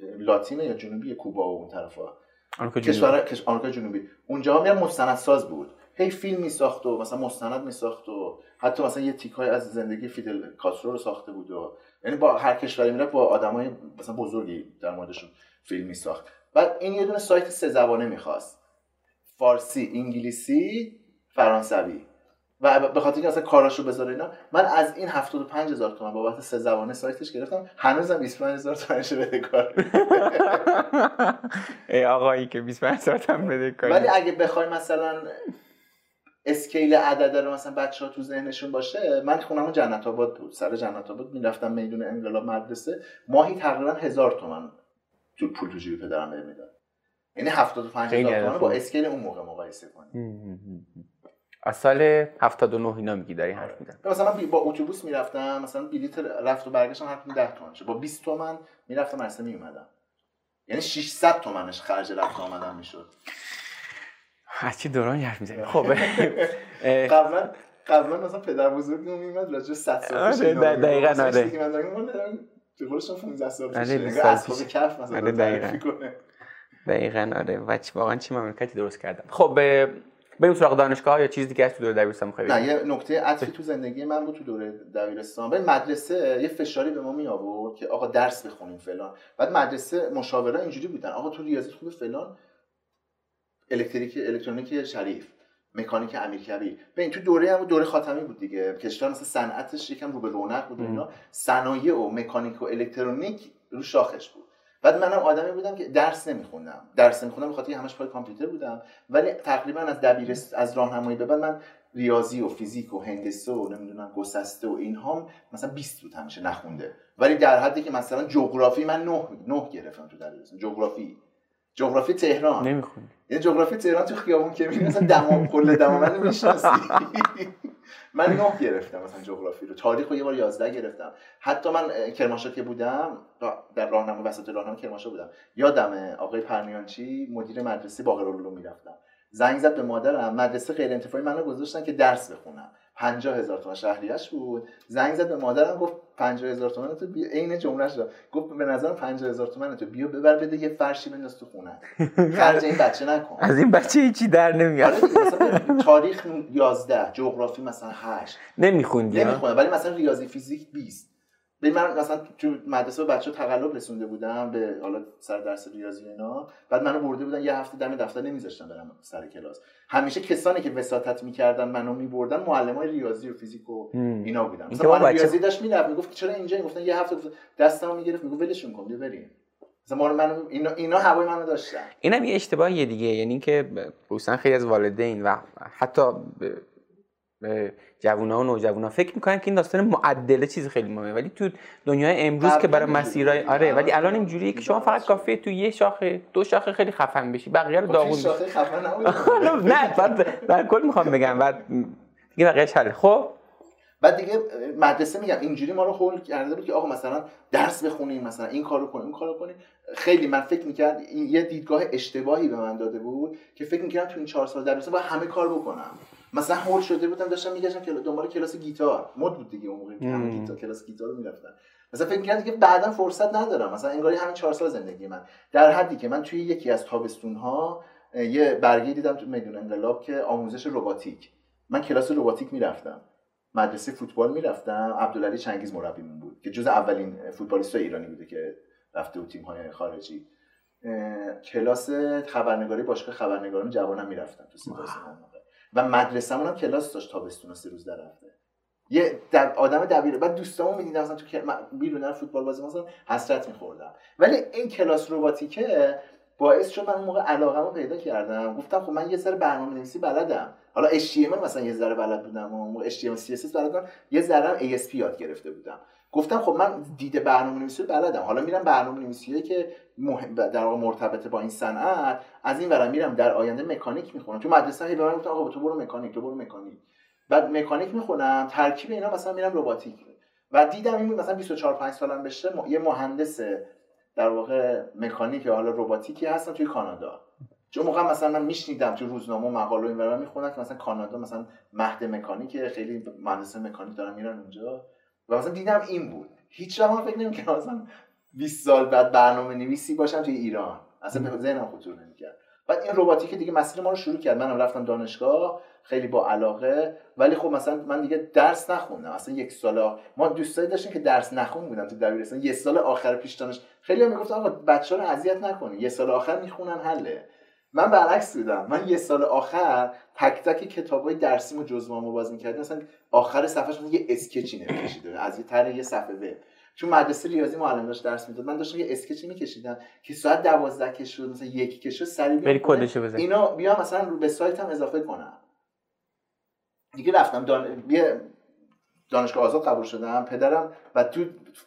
لاتین یا جنوبی کوبا و اون طرفا. آمریکا جنوبی. کشور کش... آمریکا جنوبی. اونجا میرم مستندساز بود. هی فیلم می ساخت و مثلا مستند می ساخت و حتی مثلا یه تیکای از زندگی فیدل کاسترو رو ساخته بود و یعنی با هر کشوری میره با آدمای مثلا بزرگی در موردشون فیلم می ساخت بعد این یه دونه سایت سه زبانه می‌خواست. فارسی انگلیسی فرانسوی. و به خاطر اینکه اصلا کاراشو بذاره اینا من از این 75 هزار تومن بابت سه زبانه سایتش گرفتم. هنوزم 25 هزار تومنش بده کار. ای آقایی که 25 ساعت هم بده کاری ولی اگه بخوای مثلا اسکیل عدد رو مثلا بچه ها تو ذهنشون باشه من خونم جنت آباد بود سر جنت آباد می‌رفتم میدون انقلاب مدرسه. ماهی تقریبا هزار تومن تو پول تو جیب پدرم بهم می‌داد. یعنی 75 خیلی هزار تومن با. اسکیل اون موقع مقایسه کنی. هم، هم، هم، هم. از سال 79 اینا میگی داری حرف می‌زنی. مثلا من با اتوبوس می‌رفتم مثلا بلیت رفت و برگشتم هر کدوم 10 تومن شد با 20 تومن می‌رفتم مدرسه میومدم یعنی 600 تومنش خرج رفت آمدن می‌شد. از چی دوران حرف می‌زنی؟ خب. قبلا قبلا مثلا پدر بزرگم میمد راجع 100 سال آره دقیقاً آره. تو خودش 15 سال آره، اسباب. کف مثلا آره، دقیقاً. آره. و چی- واقعا چه مملکتی درست کردم. خب بریم سراغ دانشگاه یا چیز دیگه تو دوره دبیرستان می‌خوای نه؟ یه نکته عطفی تو زندگی من بود تو دوره دبیرستان. به مدرسه یه فشاری به ما می آورد که آقا درس بخونیم فلان. بعد مدرسه مشاوره اینجوری بودن. آقا تو ریاضی خوبه فلان الکتریک الکترونیک شریف. مکانیک امیرکبیر. ببین تو دوره هم دوره خاتمی بود دیگه. کشور مثلا صنعتش یکم رو به رونق بود اینا. صنایع و مکانیک و الکترونیک رو شاخش بود. بعد منم آدمی بودم که درس نمیخوندم. درس نمیخوندم به خاطر همش پای کامپیوتر بودم. ولی تقریبا از دبیرست از راهنمایی به بعد من ریاضی و فیزیک و هندسه و نمی‌دونم گسسته و اینهام مثلا 20 بود همیشه نخونده. ولی در حدی که مثلا جغرافی من 9 9 گرفتم تو دبیرستان. جغرافی. جغرافی تهران. نمی‌خونی. یعنی جغرافی تهران تو خیابون که میری مثلا دمام کل دماوند می‌شناسی. من نه گرفتم مثلا جغرافی رو. تاریخ رو یه بار 11 گرفتم. حتی من اه، کرمانشاه که بودم در راهنما وسط راهنما کرمانشاه بودم. یادمه آقای پرنیانچی مدیر مدرسه باقرالعلوم می‌رفتم. زنگ زد به مادرم. مدرسه غیر انتفاعی منو گذاشتن که درس بخونم. 50 هزار تومن شهریش بود. زنگ زد به مادرم گفت 50 هزار تومن تو بیا. عین جملهش رو. گفت به نظرم 50 هزار تومن تو بیا ببر بده یه فرشی بنداز تو خونه. خرج این بچه نکن. از این بچه هیچی در نمیاد. آره تاریخ 11 جغرافی مثلا 8 نمیخوندی؟ نمی‌خونه ولی مثلا ریاضی فیزیک 20 ببین من مثلا تو مدرسه به بچه تقلب رسونده بودم به حالا سر درس ریاضی و اینا. بعد منو برده بودن یه هفته دم دفتر نمیذاشتن برم سر کلاس. همیشه کسانی که وساطت می‌کردن منو میبردن معلمای ریاضی و فیزیک و. اینا بودن. مثلا معلم بچه- ریاضی داشت می‌رفت می‌گفت چرا اینجا؟ گفتن یه هفته دستمو می‌گرفت می‌گفت ولشون کن بیا بریم. مثلا منو اینا اینا هوای منو داشتن. اینم یه اشتباهیه دیگه. یعنی اینکه خصوصا خیلی از والدین و حتی به- به جوونا و نوجوانا فکر می‌کنن که این داستان معدله چیز خیلی مهمه. ولی تو دنیای امروز که برای بود. آره ولی الان اینجوریه که شما فقط کافیه تو یه شاخه دو شاخه خیلی خفن بشی. بقیه رو خب داغون شاخه خفن نه بعد در کل می‌خوام بگم. بعد دیگه بقیه‌اش حل خب؟ بعد دیگه مدرسه میگم اینجوری ما رو هول کرده بود که آقا مثلا درس بخونیم مثلا این کارو کنیم این کارو کنیم. خیلی من فکر می‌کرد این یه دیدگاه اشتباهی به من داده بود که فکر می‌کردم تو این چهار سال دبیرستان باید همه کار بکنم. مثلا هول شده بودم داشتم میگشتم که دنبال کلاس گیتار. مد بود دیگه اون موقع که همه. گیتار کلاس گیتار رو می‌رفتن. مثلا فکر می‌کردم که بعدا فرصت ندارم. مثلا انگاری همین چهار سال زندگی من. در حدی که من توی یکی از تابستون ها یه برگه دیدم تو میدون انقلاب که آموزش رباتیک. من کلاس رباتیک می‌رفتم. مدرسه فوتبال می‌رفتم. عبدالعلی چنگیز مربیمون بود که جز اولین فوتبالیست ایرانی بوده که رفته بود تیم های خارجی کلاس خبرنگاری باشگاه خبرنگاران جوانم می‌رفتم تو و مدرسه‌مون هم کلاس داشت تابستون سه روز در هفته. یه دب... آدم دبیر بعد دوستامو می‌دیدم مثلا تو. من بیرون در فوتبال بازی مثلا حسرت میخوردم. ولی این کلاس رباتیکه باعث شد من اون موقع علاقمو پیدا کردم. گفتم خب من یه ذره برنامه نویسی بلدم. حالا HTML مثلا یه ذره بلد بودم و HTML CSS بلد بودم. یه ذره ASP یاد گرفته بودم. گفتم خب من دید برنامه نویسی بلدم. حالا میرم برنامه نویسی که مهم در واقع مرتبطه با این صنعت از این ورم میرم در آینده مکانیک می‌خونم. تو مدرسه هی به من آقا تو برو مکانیک تو برو مکانیک. بعد مکانیک می‌خونم ترکیب اینا مثلا میرم رباتیک. و دیدم این مثلا 24 5 سالم بشه یه مهندس در واقع مکانیک یا حالا رباتیکی هستن توی کانادا. چون موقع مثلا من میشنیدم تو روزنامه مقاله این ورا می‌خونن که مثلا کانادا مثلا مهد مکانیک خیلی مهندس مکانیک دارن میرن اونجا. و مثلا دیدم این بود. هیچ وقت فکر نمی‌کردم مثلا 20 سال بعد برنامه نویسی باشم توی ایران. اصلا به ذهنم خطور نمی‌کرد بعد این رباتیک دیگه مسیر ما رو شروع کرد. منم رفتم دانشگاه خیلی با علاقه. ولی خب مثلا من دیگه درس نخوندم. اصلا یک سال ما دوستایی داشتیم که درس نخون بودن تو دبیرستان. یه سال آخر پیش دانش خیلی هم می‌گفتن آقا بچه رو اذیت نکنی یه سال آخر می‌خونن حله. من برعکس بودم. من یه سال آخر تک تک کتابای درسیم و جزوامو باز می‌کردم. مثلا آخر صفحهش مثلا یه اسکچی نمی‌کشیده از یه طرح یه صفحه وب. چون مدرسه ریاضی معلم داشت درس می‌داد. من داشتم یه اسکچی میکشیدم که ساعت دوازده که شد مثلا یکی که شد سریع بیام بری. کدشو بزن اینا بیا مثلا رو به سایتم اضافه کنم. دیگه رفتم دان... دانشگاه آزاد قبول شدم. پدرم و تو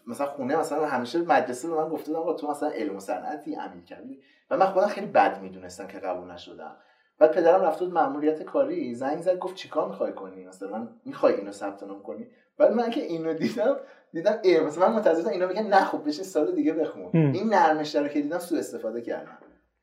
مثلا خونه مثلا همیشه مدرسه به من گفته بودن آقا تو مثلا علم و صنعتی کبیر و من خودم خیلی بد می‌دونستم که قبول نشدم. بعد پدرم رفته بود مأموریت کاری زنگ زد گفت چیکار می‌خوای کنی؟ مثلا می‌خوای اینو ثبت نام کنی؟ بعد من که اینو دیدم دیدم ای مثلا من منتظر اینا بگن نه خب بشه سال دیگه بخون. این نرمش رو که دیدم سوء استفاده کردم.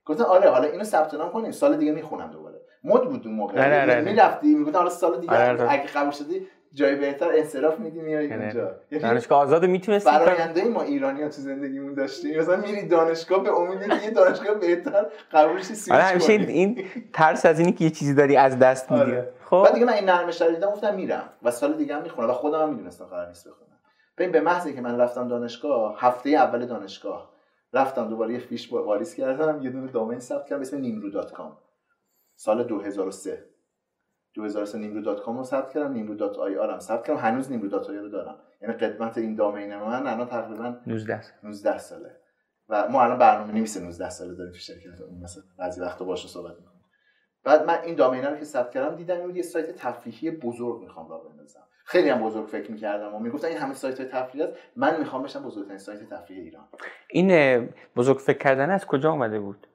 گفتم آره حالا اینو ثبت نام کنیم سال دیگه می‌خونم دوباره. مد بود اون موقع. آره، آره، آره. می‌رفتی می‌گفت حالا سال دیگه. اگه قبول شدی جای بهتر انصراف میدی میای آره. اونجا یعنی دانشگاه آزاد می‌تونست براینده ما ایرانی ها تو زندگیمون داشتیم مثلا میری دانشگاه به امید یه دانشگاه بهتر قبول شی سویچ آره همیشه. این ترس از اینی که یه چیزی داری از دست میدی آره. خب بعد دیگه من این نرمش رو دیدم گفتم میرم و سال دیگه هم می‌خونم و خودم هم می‌دونستم قرار نیست بخونم ببین به محض اینکه من رفتم دانشگاه هفته اول دانشگاه رفتم دوباره یه فیش با- واریز کردم یه دونه دامین ثبت کردم اسم nimru.com سال 2003 2003 nimru.com رو ثبت کردم nimru.ir هم ثبت کردم. هنوز nimru.ir رو دارم. یعنی قدمت این دامین من الان تقریبا 19 19 ساله. و ما الان برنامه نویس 19 ساله داریم تو شرکت مثلا. بعضی وقتا باهاش صحبت می‌کنیم. بعد من این دامینه رو که ثبت کردم دیدم یه سایت تفریحی بزرگ می‌خوام راه بندازم. خیلی هم بزرگ فکر می‌کردم و می‌گفتن این همه سایت های تفریحی است من می‌خوام بشم بزرگترین سایت تفریحی ایران. این بزرگ فکر کردن از کجا اومده بود؟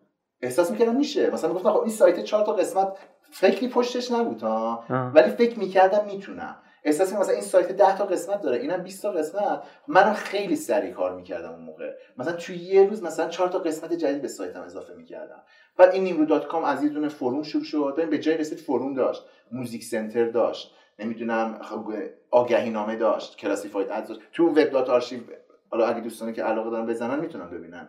احساس می‌کردم میشه. مثلا می‌گفتن خب این سایت چهار تا قسمت فکری پشتش نبود ها. ولی فکر می‌کردم می‌تونم. احساس مثلا این سایت 10 تا قسمت داره اینم 20 تا قسمت. منم خیلی سریع کار می‌کردم اون موقع. مثلا توی یه روز مثلا 4 تا قسمت جدید به سایتم اضافه می‌کردم. بعد این نیمرو dot com از یه دونه forum شروع شد. ببین به جای رسید forum داشت music center داشت نمی‌دونم خب آگهی نامه داشت classified ads داشت. تو web dot archive حالا اگه دوستانی که علاقه دارن بزنن می‌تونن ببینن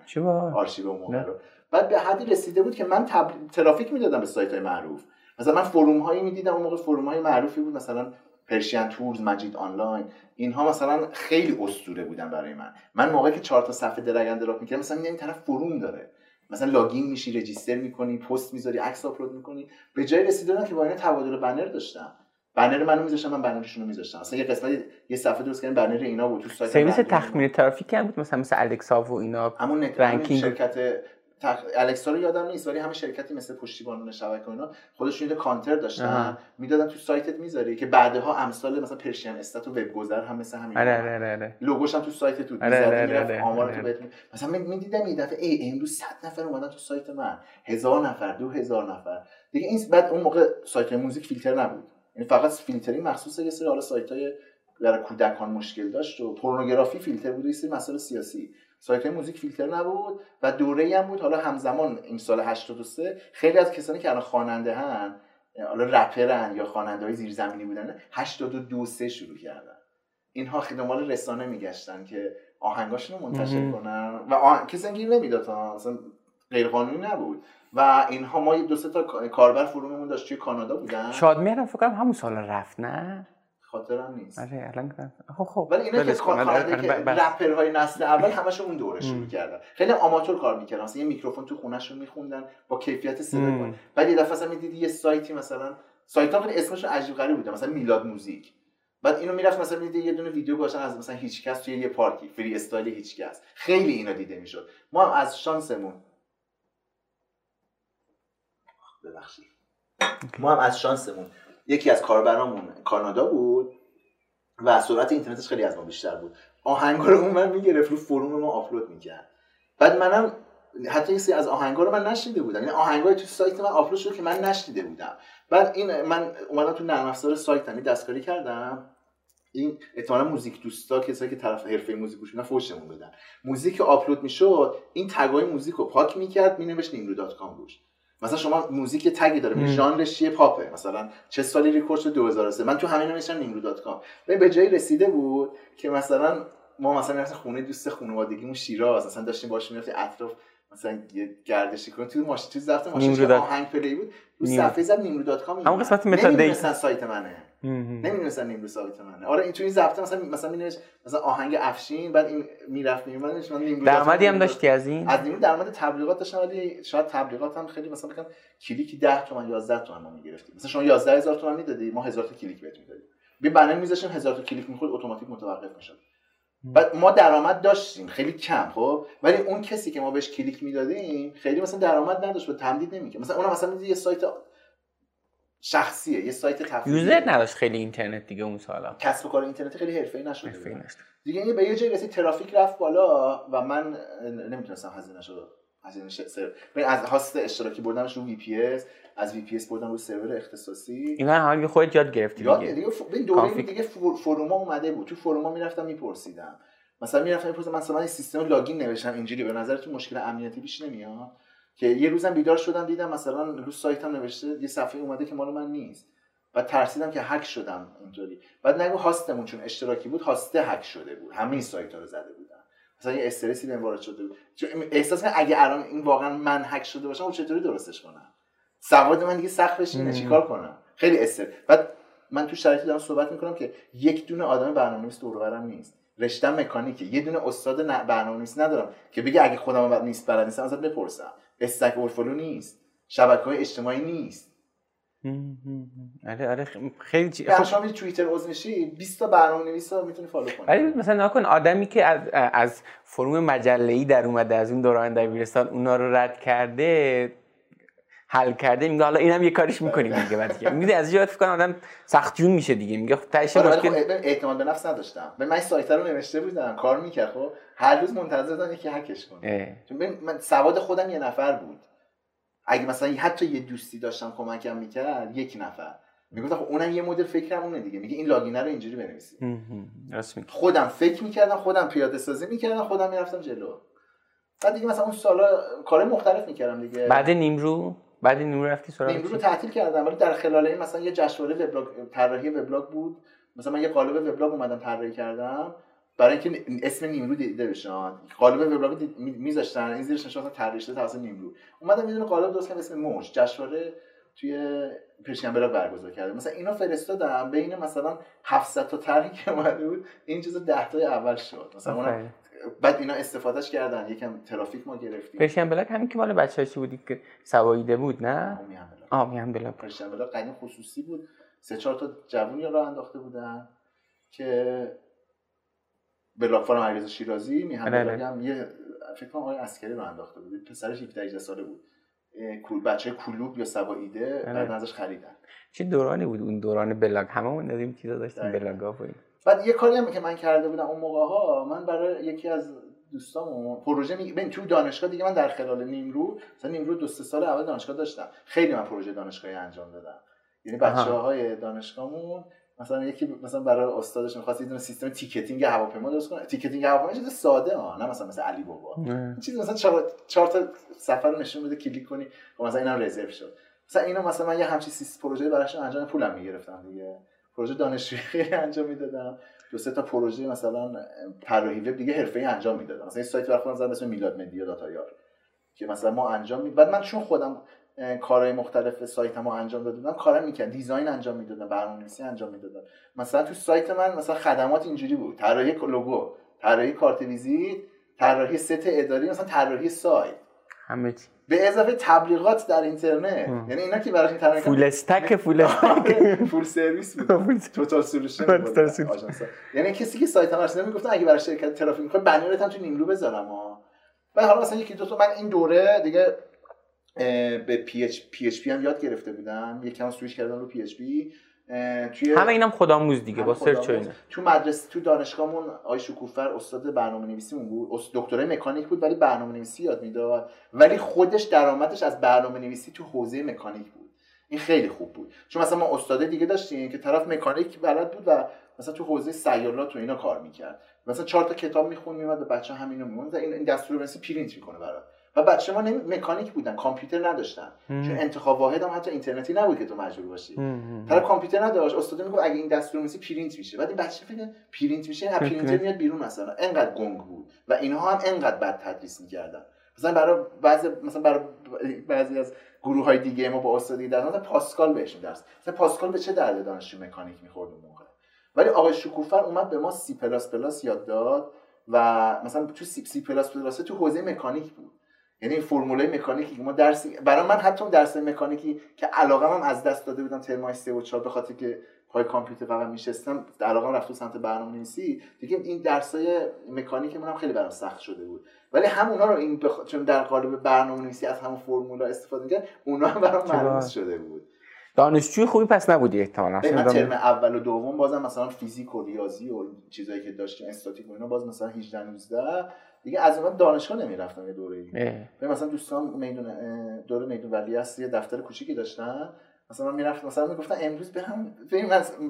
آرشیو اون موقع. رو. بعد به حدی رسیده بود که من تبل... ترافیک می‌دادم به سایت های معروف. مثلا من forum هایی می‌دیدم اون موقع forum های معروفی بود مثلا پرشین تورز مجید آنلاین اینها مثلا خیلی اسطوره بودن برای من. من موقعی که چهار تا صفحه drag and drop می‌کردم مثلا این طرف forum داره. مثلا login میشی register می‌کنی پست می‌ذاری عکس آپلود می‌کنی. به جای رسیدن که با اینا تبادل banner داشتم. banner منو میذاشتم من banner شون رو میذاشتم. مثلا یه قسمت یه صفحه درست کردم banner اینا بود تو سایت سرویس تخمین ترافیک هم بود؟ مثلا مثل الکسا و اینا. همون ranking. شرکت تخ... الکسا رو یادم نیست ولی همه شرکتی مثل پشتیبانان شبکه و اینا خودشون یه کانتر داشتن. می‌دادن تو سایتت می‌ذاری که بعدها امثال مثلا پرشین استات و وب گذر هم مثل همین. آره آره آره, آره. لوگوش هم تو سایت تو آره، می‌زدی آره، آمار. تو بهت مثلا می- می‌دیدم یه دفعه ای امروز 100 نفر اومدن تو سایت من. هزار نفر دو هزار نفر. دیگه این بعد اون موقع سایت موزیک فیلتر نبود. یعنی فقط فیلترینگ مخصوص یه سری حالا سایت های برای کودکان مشکل داشت و پورنوگرافی فیلتر بود و یه سری مسائل سیاسی. سایت های موزیک فیلتر نبود و دوره هم بود. حالا همزمان این سال 83 خیلی از کسانی که الان خواننده هن حالا رپرن یا خواننده های زیرزمینی بودن 82 سه شروع کردن. اینها خیلی دنبال رسانه میگشتن که آهنگاشون رو منتشر. کنن. و آه... کسی گیر نمی‌داد ها. مثلا غیرقانونی نبود. و اینها ما یه دو سه تا کاربر فروممون داشت توی کانادا بودن. شادمهر فکر کنم همون سال رفت نه؟ خاطرم نیست. آره الان خب خب. ولی اینا که خواننده که. رپرهای نسل اول همشون اون دوره شروع. کردن. خیلی آماتور کار می‌کردن. مثلا یه میکروفون تو خونهشون میخوندن با کیفیت صدا. کن بعد یه دفعه مثلا می‌دیدی یه سایتی مثلا سایت ها خیلی اسمشون عجیب غریب بوده مثلا میلاد موزیک. بعد اینو می‌رفت مثلا می‌دیدی یه دونه ویدیو گذاشتن از مثلا هیچکس توی یه پارکی. freestyle هیچکس خیلی اینا دیده می‌شد. ما هم از شانسمون ببخشید. ما هم از شانسمون یکی از کاربرامون کانادا بود و سرعت اینترنتش خیلی از ما بیشتر بود. آهنگا رو اون من می‌گرفت رو forum ما آپلود می‌کرد. بعد منم حتی یه از آهنگا رو من نشنیده بودم. این آهنگای تو سایت من آپلود شد که من نشنیده بودم. بعد این من اومدم تو نرم افزار سایتم این دستکاری کردم. این احتمالا موزیک دوستا کسایی که طرف حرفه موزیک گوش فوشمون بدن. موزیک آپلود می‌شد این tag ای موزیک رو پاک می‌کرد مینوشت کام روش مثلا شما موزیک tag ی داره. ژانرش چیه؟ پاپه. مثلا چه سالی ریکورد شد؟ 2003 من تو همین نوشتم نیمرو dot com. ببین به جایی رسیده بود که مثلا ما مثلا می‌رفتیم خونه دوست خانوادگیمون شیراز. مثلا داشتیم باش می‌رفتیم اطراف مثلا یه گردشی کنیم. تو ماشین تو ضبط ماشین آهنگ play بود. رو. صفحه زد نیمرو dot com همون قسمت metadata. نمی‌دونستن سایت منه. نمی‌دونستن نیمرو سایت منه. آره این تو این ضبطه مثلا مثلا مینوشت مثلا آهنگ افشین بعد این می‌رفت میومد نوشت من نیمرو dot com، درآمدی هم داشتی از این؟ از نیمرو درآمد تبلیغات داشتم ولی شاید تبلیغات هم خیلی مثلا بگم کلیکی 10 تومن 11 تومن ما می‌گرفتیم. مثلا شما 11000 تومن می‌دادی ما 1000 تا کلیک بهت می‌دادیم. یه بنر میذاشتیم 1000 تا کلیک می‌خورد اتوماتیک متوقف می‌شد. بعد ما درآمد داشتیم خیلی کم خب؟ ولی اون کسی که ما بهش کلیک می‌دادیم خیلی مثلا درآمد نداشت و تمدید نمی‌کرد. مثلا اونم مثلا یه سایت شخصیه یه سایت تفریحی user نداشت خیلی اینترنت دیگه اون سالا کسب و کار اینترنتی خیلی حرفه‌ای نشده حرفه‌ای. نشد. دیگه این به یه جایی رسید ترافیک رفت بالا و من نمی‌تونستم هزینه شد هزینه. ببین از host اشتراکی بردمش رو وی پی اس از وی پی اس بردم رو سرور اختصاصی اینا هم حالی خودت یاد گرفتی یاد دیگه. ببین دوره دیگه. فروما اومده بود تو فروما می‌رفتم میپرسیدم مثلا می‌رفتم میپرسیدم مثلا من سیستم لاگین نوشتم اینجوری به نظرتون مشکل امنیتی پیش نمیاد که یه روزم بیدار شدم دیدم مثلا رو سایتم نوشته یه صفحه اومده که مال من نیست. و ترسیدم که هک شدم اینطوری بعد نگو هاستمون چون اشتراکی بود هاسته هک شده بود. همه این سایت ها رو زده بودن مثلا یه استرسی بهم وارد شده بود. چون احساس اگه الان این واقعا من هک شده باشم چطوری درستش کنم؟ سواد من دیگه سخت اینه چیکار کنم؟ خیلی استر بعد من تو شرایطی دارم صحبت می‌کنم که یک دونه آدم برنامه‌نویس دور نیست. رشته مکانیکه. یه دونه استاد برنامه‌نویسی ندارم که بگه اگه خودم نیست بلد نیستم ازت بپرسم. استک اورفولو نیست. شبکه های اجتماعی نیست. آره آره خیلی چی خب شما توییتر عضو میشی 20 تا برنامه‌نویس رو می‌تونی فالو کنی. ولی مثلا نکن آدمی که از از فروم مجله ای در اومده از اون دوران دبیرستان اونا رو رد کرده حل کرده میگه حالا اینم یه کاریش می‌کنیم دیگه بعد که میگه از جهت فکر آدم سخت جون میشه دیگه. میگه خب تاش آره مشکل خب اعتماد به نفس نداشتم. به من سایت رو نوشته بودم کار می‌کرد خب. هر روز منتظر بودم یکی هکش کنه. چون من سواد خودم یه نفر بود. اگه مثلا حتی یه دوستی داشتم کمکم می‌کرد یک نفر. می‌گفت خب اونم یه مدل فکرم اونه دیگه. میگه این لاگینه رو اینجوری بنویسی. خودم فکر می‌کردم خودم پیاده سازی می‌کردم خودم می‌رفتم جلو. بعد دیگه مثلا اون سالا کار مختلف می‌کردم دیگه. بعد نیمرو بعد نیمرو رفتی سراغ نیمرو رو تعطیل کردم ولی در خلال این مثلا یه جشنواره وبلاگ طراحی وبلاگ بود. مثلا من یه قالب وبلاگ اومدم طراحی کردم. برای اینکه اسم نیمرو دیده بشه. قالب وبلاگ میذاشتن. این زیرش نشون طراحی شده توسط نیمرو. اومدم یه دونه قالب درست کردم اسم موج جشنواره توی پرشین بلاگ برگزار کرده مثلا اینو فرستادم بین مثلا 700 تا طرحی که اومده بود این چیزا 10 تا اول شد. مثلا بعد اینا استفادهش کردن. یکم ترافیک ما گرفتیم. پرشین بلاک همین که مال بچه‌هاش بودی که سواییده بود نه؟ آه میهم بلاک. پرشین بلاک قدیم خصوصی بود. سه چهار تا جوونی رو انداخته بودن که بلاک فارم علیرضا شیرازی میهم بله، بلاک بله. هم یه فکر کنم آقای عسکری رو انداخته بود. پسرش 17 18 ساله بود. کول بچه کلوب یا سواییده بله. بعد ازش خریدن. چه دورانی بود اون دوران بلاگ هممون دادیم چیزا داشتیم بلاگا بود بعد یه کاری هم که من کرده بودم اون موقع ها من برای یکی از دوستامون پروژه می ببین تو دانشگاه دیگه من در خلال نیمرو مثلا نیمرو دو سه سال اول دانشگاه داشتم. خیلی من پروژه دانشگاهی انجام دادم. یعنی بچه های دانشگاهمون مثلا یکی مثلا برای استادش می‌خواست یه سیستم ticketing هواپیما درست کنه. ticketing هواپیما چیز ساده ها نه مثلا مثل علی بابا. چیز مثلا چهار, چهار تا سفر رو نشون بده کلیک کنی و خب مثلا اینم رزرو شد. مثلا اینو مثلا من یه همچین سیستم پروژه براش انجام پولم می‌گرفتم دیگه. پروژه دانشجویی انجام می‌دادم. دو سه تا پروژه مثلا طراحی وب دیگه حرفه‌ای انجام می‌دادم. مثلا این سایت برای خودم زدم اسم میلاد مدیا dot ir که مثلا ما انجام می بعد من چون خودم کارهای مختلف سایت ما انجام داده بودم کارم می‌کرد design انجام می‌دادم برنامه‌نویسی انجام می‌دادم. مثلا تو سایت من مثلا خدمات اینجوری بود. طراحی لوگو طراحی کارت ویزیت طراحی ست اداری مثلا طراحی سایت. همه چی. به اضافه تبلیغات در اینترنت. یعنی اینا که براش این full stack full stack. full service بود. total solution یعنی کسی که سایت هم رسیده می‌گفتن اگه برای شرکت ترافیک می‌خواد بنرت هم تو نیمرو بذارم ها. و حالا مثلا یکی دو تا من این دوره دیگه به پی اچ پی اچ پی هم یاد گرفته بودم. یکم سویش کردم رو PHP توی همه اینم خودآموز دیگه با search اینا. تو مدرسه تو دانشگاهمون آقای شکوفر استاد برنامه نویسیمون بود دکترای مکانیک بود ولی برنامه نویسی یاد می‌داد. ولی خودش درآمدش از برنامه نویسی تو حوزه مکانیک بود. این خیلی خوب بود. چون مثلا ما استاده دیگه داشتیم که طرف مکانیک بلد بود و مثلا تو حوزه سیارات و اینا کار می‌کرد. مثلا چهار تا کتاب میخون میومد و بچه همینو میموند. این دستور پرینت می‌کنه برات. و بچه ما مکانیک بودن کامپیوتر نداشتن. چون انتخاب واحد هم حتی اینترنتی نبود که تو مجبور باشی. طرف کامپیوتر نداشت. استاد می‌گفت اگه این دستور نویسی پرینت میشه. بعد این بچه فکر پرینت میشه نه پرینتر میاد بیرون مثلا. انقدر گنگ بود. و اینها هم انقدر بد تدریس می‌کردن. مثلا برای بعضی مثلا برای بعضی از گروه های دیگه ما با استادی در مثلا پاسکال بهشون درس. مثلا پاسکال به چه درد دانشجو مکانیک می‌خورد اون موقع؟ ولی آقای شکوفر اومد به ما سی پلاس پلاس یاد داد و مثلا تو سی, سی پلاس پلاس تو حوزه مکانیک بود. یعنی فرمولای مکانیکی که ما درسی برای من حتی درس مکانیکی که علاقه هم از دست داده بودم ترمای 3 و 4 به خاطر که پای کامپیوتر فقط میشستم علاقه رفت سمت برنامه‌نویسی دیگه این درسای مکانیک من هم خیلی برام سخت شده بود. ولی همونا رو این بخ... چون در قالب برنامه‌نویسی از همون فرمولا استفاده می‌کرد اونا هم برام ملموس شده بود. دانشجوی خوبی پس نبودی احتمالاً. من ترم اول و دوم بازم مثلا فیزیک و ریاضی و چیزایی که داشتیم استاتیک و اینا باز مثلا 18 19 دیگه از اون دانشگاه نمی‌رفتم یه دوره ای مثلا دوستان میدون دوره میدون ولی است یه دفتر کوچیکی داشتن. مثلا من می‌رفتم مثلا می‌گفتن امروز برم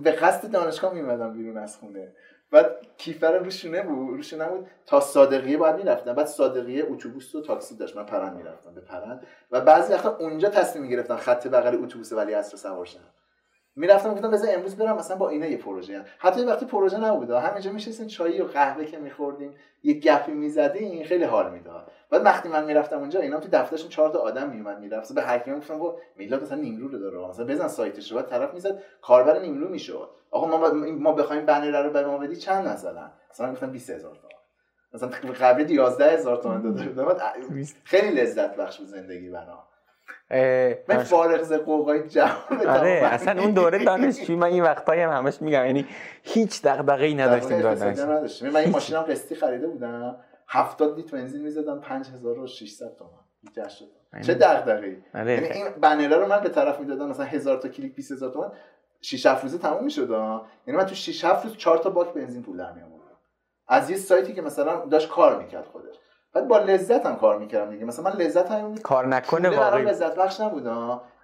به قصد دانشگاه میمدم بیرون از خونه. بعد کیفر روشونه بود روشونه بود تا صادقیه باید می‌رفتم. بعد صادقیه اتوبوس و تاکسی داشت. من پرند می‌رفتم به پرند و بعضی وقتا اونجا تصمیم می‌گرفتم خط بغل اتوبوس ولی اصر سوار شدم می‌رفتم گفتم بذار امروز برم مثلا با اینا یه پروژه. حتی وقتی پروژه نبود همینجا میشستیم چایی و قهوه که میخوردیم یه گپی می‌زدیم خیلی حال می‌داد. بعد وقتی من می‌رفتم اونجا اینا تو دفترشون چهار تا آدم میومد می‌رفت. به حکیم گفتم گفت میلاد مثلا نیمرو رو داره مثلا بزن سایتش رو. بعد طرف می‌زد کاربر نیمرو می‌شد. آقا ما ما بخوایم بنر رو به ما بدی چند مثلا مثلا گفتم 20000 تومان. مثلا قبل 11000 تومان داده خیلی لذت بخش بود زندگی بنا من فارغ ز قوقای جهان آره اصلا اون دوره دانشجویی من این وقتایی هم همش میگم یعنی هیچ دغدغه‌ای نداشتیم نداشتیم. من این ماشینم قسطی خریده بودم. 70 لیتر بنزین می‌زدم 5600 تومان. چه دغدغه‌ای. آره. یعنی این بنره رو من به طرف می‌دادم مثلا 1000 تا کلیک 20000 تومان. 6 7 روزه تموم می‌شد. یعنی من تو 6 7 روز 4 تا باک بنزین پول در میآوردم. از یه سایتی که مثلا داشت کار می‌کرد خودش. بعد با لذت هم کار می‌کردم دیگه. مثلا من لذت هم کار نکنه واقعا لذت بخش نبود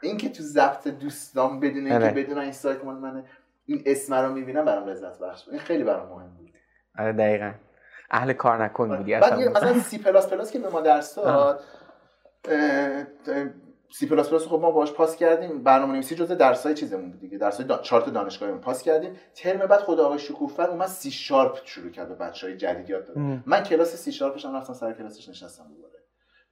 این که تو ضبط دوستان بدون اینکه آره. بدون این سایت مال منه این اسم رو می‌بینم برام لذت بخش این خیلی برام مهم بود. آره دقیقاً. اهل کار نکن بودی بعد مثلا سی پلاس پلاس که به ما درس داد سی پلاس پلاس خب ما باش پاس کردیم. برنامه نویسی جزء درسای چیزمون بود دیگه. درسای دا... چارت دانشگاهیمون پاس کردیم. ترم بعد خود آقای شکوفر اومد سی شارپ شروع کرد به بچهای جدید یاد داد. من کلاس سی شارپش هم رفتم سر کلاسش نشستم دوباره.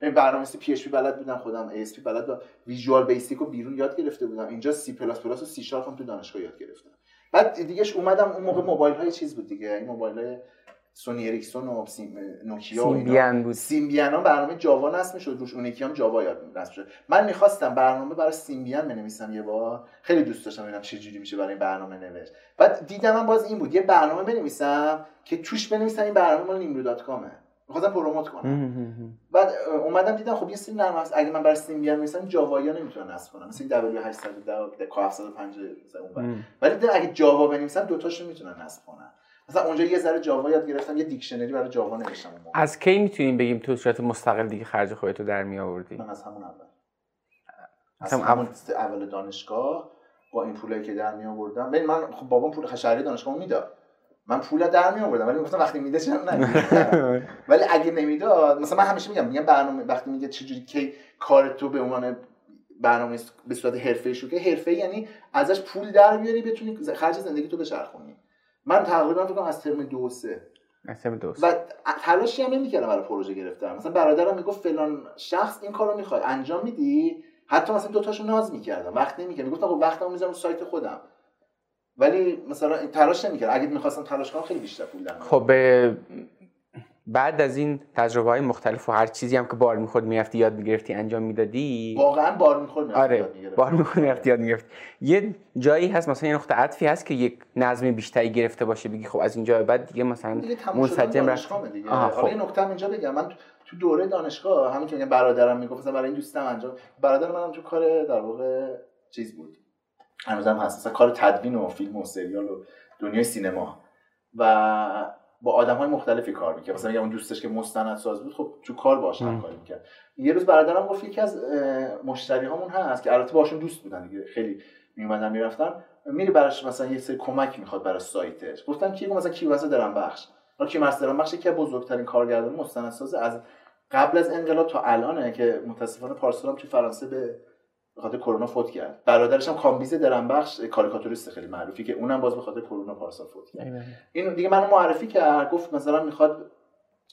من برنامه‌نویسی PHP بلد بودم خودم ASP بلد بودم. Visual Basic رو بیرون یاد گرفته بودم. اینجا سی پلاس پلاس و سی شارپ هم تو دانشگاه یاد گرفتم. بعد دیگهش اومدم اون موقع موبایل های چیز بود دیگه. این موبایل های سونی اریکسون و سیم... نوکیا و سیمبیان بود. سیمبیان ها برنامه جاوا نصب می‌شد. روش اون یکی هم جاوا یاد نصب شد. من می‌خواستم برنامه برای سیمبیان بنویسم یه بار. خیلی دوست داشتم ببینم چه جوری میشه برای این برنامه نوشت. بعد دیدم من باز این بود. یه برنامه بنویسم که توش بنویسم این برنامه مال نیمرو dot com ه. می‌خواستم پروموت کنم. بعد اومدم دیدم خب یه سری نرم افزار اگه من برای سیمبیان می‌نویسم جاوایا نمی‌تونن نصب کنم مثل W810 کو 750 ولی اگه جاوا بنویسم دو تاشو می‌تونن نصب کنن. مثلا اونجا یه ذره جاوا یاد گرفتم یه دیکشنری برای جاوا نوشتم. از کی می‌تونیم بگیم تو صورت مستقل دیگه خرج خودتو در می آوردی من از همون اول. از همون اول دانشگاه با این پولایی که در می آوردم ببین من خب بابام پول خشری دانشگاه می‌داد. من پول در می آوردم ولی می‌گفتم وقتی میده چرا نه ولی اگه نمی‌داد مثلا من همیشه میگم میگم برنامه وقتی میگه چجوری کی کار تو به عنوان برنامه به صورت حرفه‌ای شو که حرفه یعنی ازش پول در بیاری بتونی خرج زندگی تو بچرخونی من تقریبا فکر کنم از ترم دو سه. و تلاشی هم نمی‌کردم برای پروژه گرفتم مثلا برادرم می‌گفت فلان شخص این کارو می‌خواد انجام میدی؟ حتی مثلا دو تاشو ناز می‌کردم وقت نمی‌کردم. می‌گفتم خب وقتمو می‌ذارم سایت خودم. ولی مثلا تلاش نمی‌کردم. اگه می‌خواستم تلاش کنم خیلی بیشتر پول خب بعد از این تجربه های مختلف و هر چیزی هم که بار می‌خورد می‌رفتی یاد می‌گرفتی انجام می‌دادی؟ واقعا بار می‌خورد آره بار می‌خورد می‌رفتی یاد می‌گرفتی. یه جایی هست مثلا یه نقطه عطفی هست که یک نظم بیشتری گرفته باشه بگی خب از اینجا بعد دیگه مثلا منسجم رفت. دیگه. خب. یه نکته اینجا بگم. من تو دوره دانشگاه همین که برادرم می‌گفت مثلا برای این دوستم انجام برادر منم تو کار در واقع چیز بود. هنوزم هست مثلا کار تدوین و فیلم و سریال و دنیای سینما. و با آدم های مختلفی کار می‌کرد. مثلا اون دوستش که مستند ساز بود خب تو کار باش هم. کار می‌کرد. یه روز برادرم گفت یکی از مشتری هامون هست که البته باشون دوست بودن دیگه خیلی میومدن می‌رفتن. میری براش مثلا یه سری کمک می‌خواد برای سایتش. گفتم کی؟ مثلا کیواسه درم بخش. حالا کیواسه درم بخش یکی از بزرگترین کارگردان مستندساز از قبل از انقلاب تا الانه که متاسفانه پارسال هم تو فرانسه به به خاطر کرونا فوت کرد. برادرش هم کامبیز درنبخش کاریکاتوریست خیلی معروفی که اونم باز به خاطر کرونا پارسال فوت کرد. این دیگه منو معرفی کرد گفت مثلا می‌خواد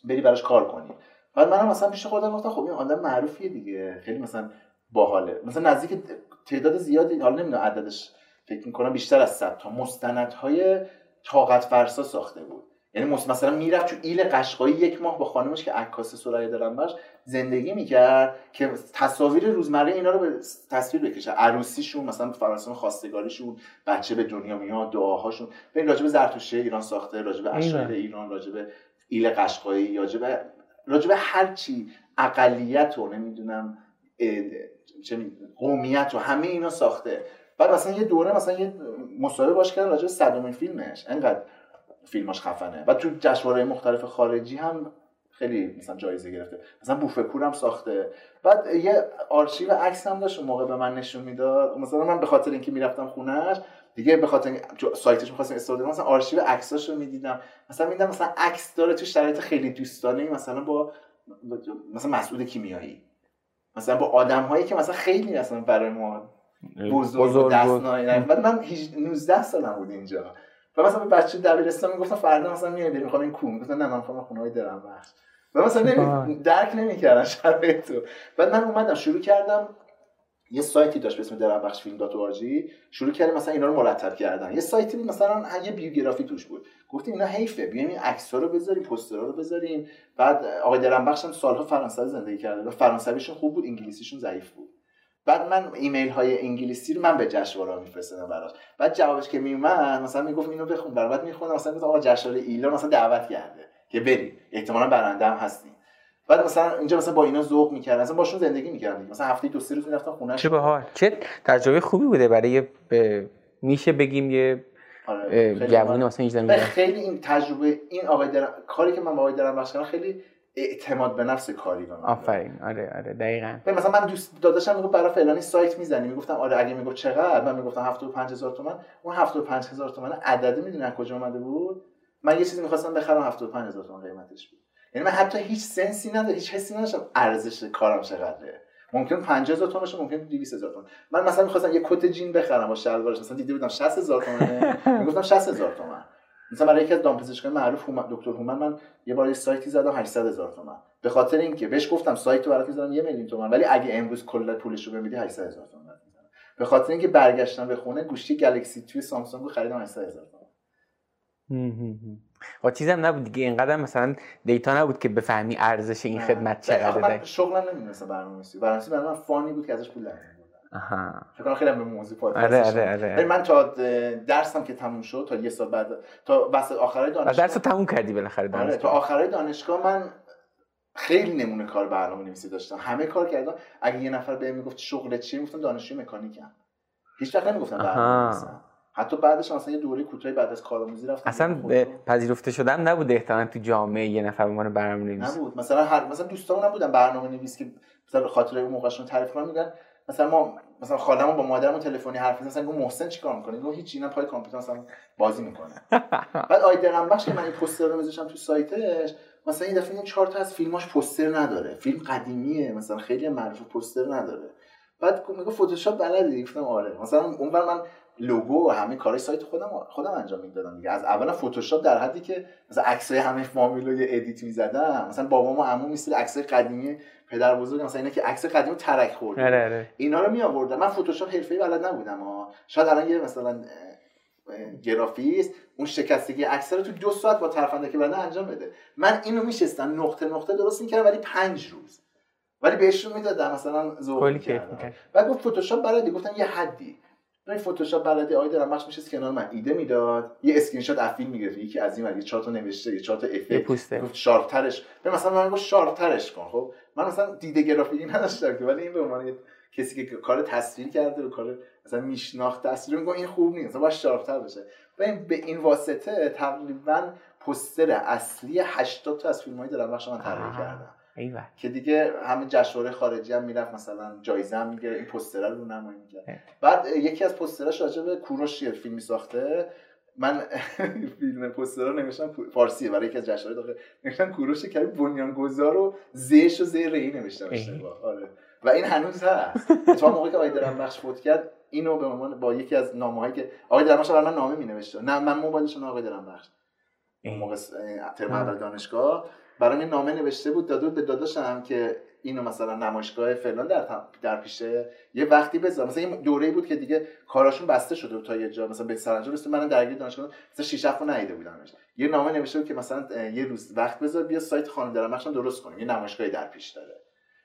بری براش کار کنی. بعد منم مثلا پیش خودم گفتم خب این آدم معروفیه دیگه خیلی مثلا باحاله. مثلا نزدیک تعداد زیادی حالا نمی‌دونم عددش فکر می‌کنم بیشتر از 100 تا مستندهای طاقت فرسا ساخته بود. یعنی مثلا می‌رفت تو ایل قشقایی یک ماه با خانمش که عکاس سرای درنبش زندگی می‌کرد که تصاویر روزمره اینا رو به تصویر بکشه. عروسیشون مثلا فرانسه خواستگاریشون بچه به دنیا میاد دعاهاشون. ببین راجب زرتشتی ایران ساخته راجب اشعار ایران راجب ایل قشقایی راجب راجب هر چی. اقلیت و نمی‌دونم قومیت و همه اینا ساخته. بعد مثلا یه دوره مثلا یه مصاحبه باش کردن راجب صدومین فیلمش. انقدر فیلماش خفنه. و تو جشنواره مختلف خارجی هم خیلی مثلا جایزه گرفته. مثلا بوفکور هم ساخته. بعد یه آرشیو عکس هم داشت اون موقع به من نشون می‌داد. مثلا من به خاطر اینکه می‌رفتم خونهش دیگه به خاطر سایتش می‌خواستم استفاده کنم مثلا آرشیو عکساشو می‌دیدم. مثلا میدم مثلا عکس داره تو شرایط خیلی دوستانه مثلا با مثلا مسعود کیمیایی. مثلا با آدم هایی که مثلا خیلی مثلا برای ما بزرگ, دست بعد من 19 سالم بود اینجا. و مثلا به بچه دبیرستان می‌گفتم فردا مثلا میای بریم می‌خوام این کو می‌گفتن نه من می‌خوام خونه های درم بخش و مثلا نمی... درک نمی‌کردن شرایط تو بعد من اومدم شروع کردم. یه سایتی داشت به اسم بخش فیلم دات شروع کردیم مثلا اینا رو مرتب کردن. یه سایتی بود مثلا یه بیوگرافی توش بود. گفتیم اینا حیفه. بیایم این عکس‌ها رو بذاریم پوسترها رو بذاریم. بعد آقای درم بخش هم سالها فرانسوی زندگی کرده و فرانسویشون خوب بود انگلیسیشون ضعیف بود. بعد من ایمیل های انگلیسی رو من به جشنواره میفرستادم براش. بعد جوابش که میومد مثلا می‌گفت اینو بخون. برای بعد میخوندم مثلا گفت آقا جشنواره ایلان مثلا دعوت کرده. که بری احتمالاً برنده هم هستی بعد مثلا اینجا مثلا با اینا ذوق می‌کردن مثلا باشون زندگی می‌کردن مثلا هفته دو سه روز می‌رفتم خونه. چه باحال. چه تجربه خوبی بوده برای میشه بگیم یه آره جوونی مثلا خیلی این تجربه این آقای درم... کاری که من با آقای درم کردم خیلی اعتماد به نفس کاری کنم آفرین. آره آره دقیقاً. مثلا من دوست داداشم می‌گفت برای فلانی سایت می‌زنی. می‌گفتم آره اگه می‌گفت چقدر؟ من می‌گفتم 75000 تومان اون 75000 تومان عددی می‌دونی از کجا اومده بود؟ من یه چیزی می‌خواستم بخرم 75000 تومان قیمتش بود. یعنی من حتی هیچ سنسی نداشتم هیچ حسی نداشتم ارزش کارم چقدره. ممکن 50000 تومانش ممکن 200000 تومان. من مثلا می‌خواستم یه کت جین بخرم با شلوارش مثلا دیده بودم 60000 تومانه می‌گفتم 60000 تومان مثلا برای یکی از دامپزشکان معروف دکتر هومن من یه بار یه سایتی زدم 800 هزار تومان به خاطر اینکه بهش گفتم سایت رو برات می‌ذارم یه میلیون تومان ولی اگه امروز کل پولش رو بمیدی 800 هزار تومان به خاطر اینکه برگشتم به خونه گوشی گلکسی توی سامسونگ رو خریدم 800 هزار تومان و چیزم نبود دیگه اینقدر مثلا دیتا نبود که بفهمی ارزش این خدمت چقدره من شغلم نمی‌دونستم برنامه‌نویسی. برنامه‌نویسی برای من فانی بود که ازش پول درمیاد آها. فکر خیلی به موضوع پادکست آره آره آره. من تا درسم که تموم شد تا یه سال بعد تا وسط آخرای دانشگاه درس تموم کردی بالاخره دانشگاه. آره تا آخرای دانشگاه من خیلی نمونه کار برنامه نویسی داشتم. همه کار کردم. اگه یه نفر بهم می‌گفت شغل چیه می‌گفتم دانشجو مکانیکم. هیچ وقت نمی‌گفتم برنامه‌نویسی حتی بعدش مثلا یه دوره کوتاهی بعد از کارآموزی رفتم اصلا پذیرفته شدم نبود احتمالاً تو جامعه یه نفر به عنوان برنامه‌نویس. نبود. مثلا هر مثلا دوستان نبودن برنامه‌نویس که مثلا خاطر اون موقعشون تعریف کنن میگن مثلا ما مثلا خالمون با مادرمون تلفنی حرف مثلا گفت محسن چیکار می‌کنه؟ گفت هیچ اینا پای کامپیوتر مثلا بازی می‌کنه بعد آیدرم بخش که من این پوستر رو میذاشتم تو سایتش مثلا این دفعه این چهار تا از فیلماش پوستر نداره. فیلم قدیمیه مثلا خیلی معروف پوستر نداره. بعد میگه فتوشاپ بلدی؟ گفتم آره. مثلا اونور من لوگو و همه کارهای سایت خودم خودم انجام می‌دادم دیگه. از اول فتوشاپ در حدی که مثلا عکسای همه فامیل رو edit می‌زدم. مثلا بابام و عمو مثل عکسای قدیمی پدر بزرگ مثلا اینا که عکس قدیمی ترک خورده آره آره. اینا رو می آوردم من فتوشاپ حرفه‌ای بلد نبودم ها شاید الان یه مثلا گرافیست اون شکستگی عکس رو تو دو ساعت با طرفنده که بنده انجام بده. من اینو میشستم. نقطه نقطه درست می‌کردم ولی پنج روز. ولی بهشون می‌دادم مثلا می‌کردم. بعد گفت فتوشاپ بلدی. گفتم یه حدی. این فتوشاپ بلدی آید دارم میشه کنار من. ایده می‌داد. یه اسکرین شات از فیلم می‌گرفت. یکی از این یه چهار تا نوشته یه چهار تا effect گفت sharp ترش به مثلا من گفت sharp ترش کن خب؟ من مثلا دیده گرافیکی نداشتم که ولی این به عنوان کسی که کار تصویر کرده و کار مثلا میشناخت تصویر میگه این خوب نیست. مثلا باید شارپ تر بشه. و این به این واسطه تقریبا پوستر اصلی 80 تا از فیلم‌های دارم بخش من طراحی کردم ایوه. که دیگه همه جشنواره خارجی هم می‌رفت مثلا جایزه هم می‌گیره این پوستر رو نمایی میگه بعد یکی از پوستراش راجع به کوروش یه فیلمی ساخته من فیلم پوستر رو نوشتم فارسیه برای یکی از جشنواره داخل. نوشتم کوروش که بنیانگذار و زیش و زیر ای. نوشتم آره. و این هنوز هست. اتفاقا موقعی که آقای درم بخش فوت کرد اینو به عنوان با یکی از نامه‌هایی که آقای درم بخش من نامه مینوشته. نه من موبایلش آقای درم بخش. اون موقع ترم اول دانشگاه. برای نامه نوشته بود داده به داداشم که اینو مثلا نمایشگاه فلان در در پیشه یه وقتی بذار. مثلا این دوره بود که دیگه کاراشون بسته شده بود تا یه جا. مثلا به سرانجام رسید من درگیر دانشگاه مثلا 6 7 نیده بودمش یه نامه نوشته بود که مثلا یه روز وقت بذار بیا سایت خانم درم درست کنیم. یه نمایشگاه در پیش داره.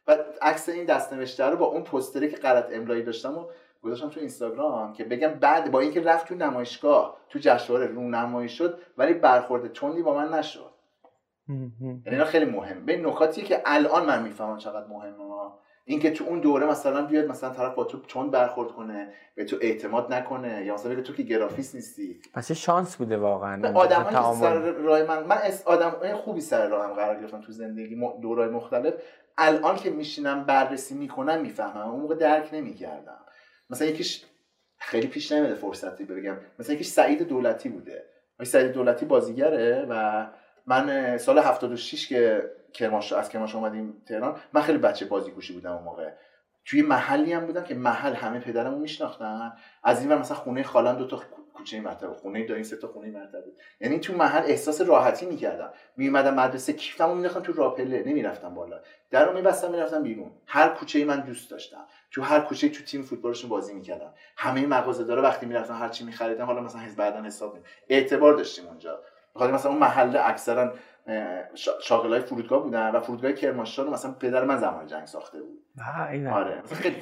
و عکس این دست نوشته رو با اون پوستری که غلط املایی داشتم و گذاشتم تو اینستاگرام که بگم بعد با اینکه رفت تو نمایشگاه تو جشنواره رونمایی شد ولی برخورد چندی با من نشد. یعنی اینا خیلی مهم. به نکاتی که الان من می‌فهمم چقدر مهمه. اینکه تو اون دوره مثلا بیاد مثلا طرف با تو چون برخورد کنه به تو اعتماد نکنه یا مثلا بگه تو که گرافیس نیستی. پس شانس بوده واقعا آدمایی که سر راه من من آدم خوبی سر راهم قرار گرفتم تو زندگی دورای مختلف. الان که میشینم بررسی می‌کنم می‌فهمم. اون موقع درک نمی‌کردم. مثلا یکیش خیلی پیش نمیده فرصتی بگم. مثلا یکیش سعید دولتی بوده. سعید دولتی بازیگره و من سال 76 که کرماش از کرماش اومدیم تهران من خیلی بچه بازیگوشی بودم اون موقع. توی محلی هم بودم که محل همه پدرمو میشناختن. از این ور مثلا خونه خالم دو تا کوچه مرتبه خونه دایی سه تا خونه مرتبه. یعنی تو محل احساس راحتی می‌کردم. میومدم مدرسه کیفمو مینداختم تو راپله نمی‌رفتم بالا. درو میبستم می‌رفتم بیرون. هر کوچه من دوست داشتم. تو هر کوچه تو تیم فوتبالشون بازی می‌کردم. همه مغازه داره وقتی می‌رفتم هر چی میخریدم حالا مثلا بعدن حساب اعتبار داشتیم اونجا. بخاطر مثلا اون محله اکثرا شاغلای فرودگاه بودن و فرودگاه کرمانشاه مثلا پدر من زمان جنگ ساخته بود. آره. مثلا خیلی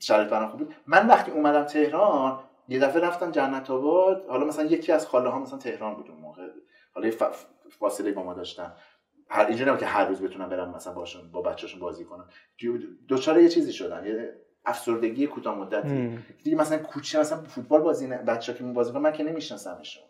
شرایط برام خوب بود. من وقتی اومدم تهران یه دفعه رفتم جنت آباد. حالا مثلا یکی از خاله ها مثلا تهران بود اون موقع. حالا فاصله با ما داشتن. هر اینجوری که هر روز بتونم برم مثلا باشون با بچه‌شون بازی کنم. دوچاره یه چیزی شدم یه افسردگی کوتاه مدتی. دیگه مثلا کوچه مثلا فوتبال بازی نه بچه‌ها که بازی کنن من که نمیشناسمشون.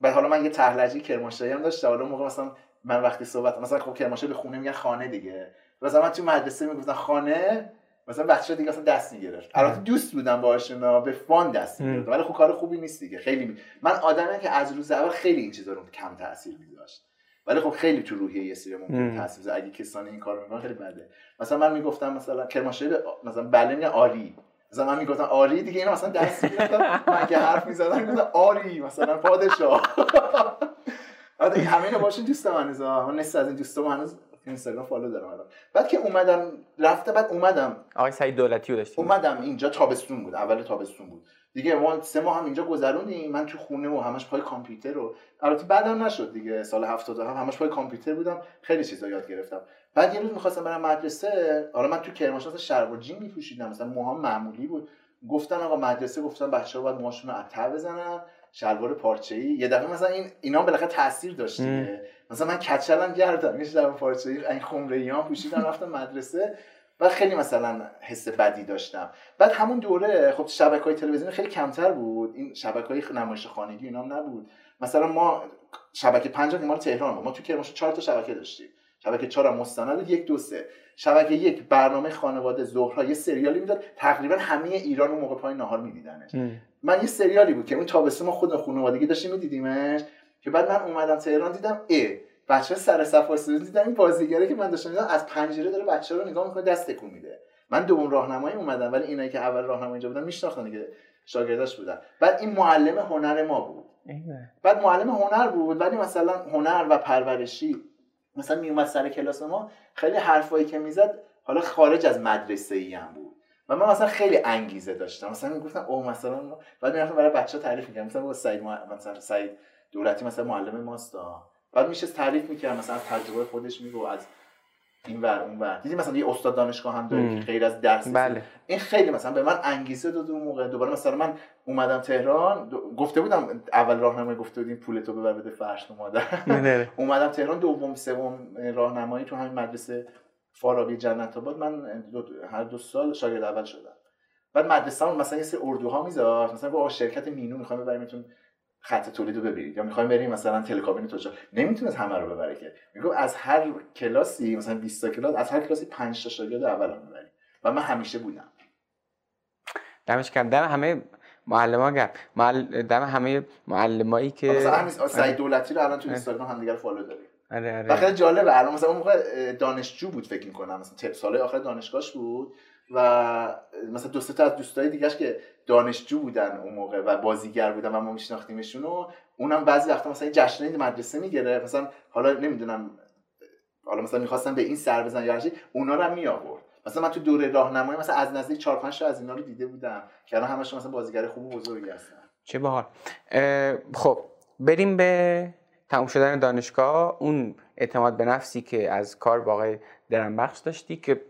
بعد حالا من یه تحلجی کرمانشاهی هم داشتم حالا موقع مثلا من وقتی صحبت مثلا خب کرمانشاه به خونه میگن خانه دیگه. مثلا من تو مدرسه می‌گفتن خانه مثلا بچه دیگه اصلا دست می‌گرفت البته دوست بودم باهاشون به فان دست می‌گرفت ولی خب کار خوبی نیست دیگه. خیلی می... من آدمی که از روز اول خیلی این چیزا رو کم تاثیر میذاشت. ولی خب خیلی تو روحیه یه سری ممکن تاثیر اگه کسانی این کارو می‌کنن خیلی بده. مثلا من می‌گفتم مثلا کرمانشاهی مثلا بله آری مثلا من می‌گفتم آری دیگه اینا مثلا دست می‌گرفتم من که حرف می‌زدم می‌گفتم آری مثلا پادشاه. آره همه اینا باشین دوست من هنوز من نصف از این دوستام هنوز اینستاگرام فالو دارم الان. بعد که اومدم رفته بعد اومدم. آقای سعید دولتی رو داشتیم. اومدم اینجا تابستون بود اول تابستون بود. دیگه ما سه ماه هم اینجا گذروندیم من تو خونه و همش پای کامپیوتر رو البته بعدم نشد دیگه سال 70 هم همش پای کامپیوتر بودم خیلی چیزا یاد گرفتم. بعد یه روز می‌خواستم برم مدرسه حالا من تو کرمانشاه شلوار جین میپوشیدم مثلا موهام معمولی بود. گفتن آقا مدرسه گفتن بچه‌ها باید موهاشون رو عطر بزنن شلوار پارچه ای یه دفعه مثلا این اینا بالاخره تاثیر داشت مثلا من کچلم گردم یه شلوار پارچه ای این خمره ایام پوشیدم رفتم مدرسه. و خیلی مثلا حس بدی داشتم. بعد همون دوره خب شبکه های تلویزیونی خیلی کمتر بود. این شبکه های نمایش خانگی اینا نبود. مثلا ما شبکه 5 که ما تهران بود. ما تو کرمانشاه چهار تا شبکه داشتیم. شبکه 4 هم مستند یک دو سه. شبکه یک برنامه خانواده ظهرها یه سریالی می‌داد. تقریبا همه ایران اون موقع پای نهار میدیدنش. من یه سریالی بود که اون تابستون ما خود خانوادگی داشتیم میدیدیمش. که بعد من اومدم تهران دیدم ا بچه سر صف دیدم این بازیگره که من داشتم از پنجره داره بچه رو نگاه می‌کنه دست تکون میده. من دوم راهنمایی اومدم ولی اینایی که اول راهنمایی اینجا بودن میشناختن دیگه شاگرداش بودن. بعد این معلم هنر ما بود. بعد معلم هنر بود ولی مثلا هنر و پرورشی مثلا میومد سر کلاس ما خیلی حرفایی که می‌زد حالا خارج از مدرسه ای هم بود. و من مثلا خیلی انگیزه داشتم. مثلا می‌گفتم او مثلا بعد می‌رفتم برای بچه تعریف می‌کردم. مثلا با سعید مثلا سعید دولتی مثلا معلم ماست بعد میشه تعریف می‌کرد مثلا از تجربه خودش میگو از این ور اون ور. دیدی مثلا یه استاد دانشگاه هم داره که غیر از درس بله. این خیلی مثلا به من انگیزه داد اون موقع. دوباره مثلا من اومدم تهران گفته بودم اول راهنمایی گفته بودیم پول تو ببر بده فرش تو مادر. اومدم تهران دوم سوم راهنمایی تو همین مدرسه فارابی جنت آباد. من دو هر دو سال شاگرد اول شدم. بعد مدرسه مثلا یه سری اردوها میذاشت. مثلا با شرکت مینو می‌خوام ببریمتون خط تولید رو ببرید یا می‌خوایم بریم مثلا تلکابین توجه. نمی‌تونست همه رو ببره که. میگم از هر کلاسی مثلا 20 تا کلاس از هر کلاسی 5 تا شاگرد اول هم ببریم. و من همیشه بودم. دمش کم دم همه معلم گرم. معل... دم همه معلمایی که مثلا سعید دولتی رو الان تو اینستاگرام هم دیگه فالو داریم. آره آره. خیلی جالبه. الان مثلا اون موقع دانشجو بود فکر می‌کنم. مثلا سال آخر دانشگاهش بود. و مثلا دو تا از دوستای دیگهش که دانشجو بودن اون موقع و بازیگر بودن و ما میشناختیمشون و اونم بعضی وقتا مثلا جشنای مدرسه می‌گیره مثلا حالا نمی‌دونم حالا مثلا می‌خواستم به این سر بزن یا اونا رو هم می آورد مثلا من تو دوره راهنمایی مثلا از نزدیک 4 5 تا از اینا رو دیده بودم که الان همشون مثلا بازیگر خوب و بزرگی هستن. چه باحال. خب بریم به تموم شدن دانشگاه. اون اعتماد به نفسی که از کار با آقای درنبخش داشتی که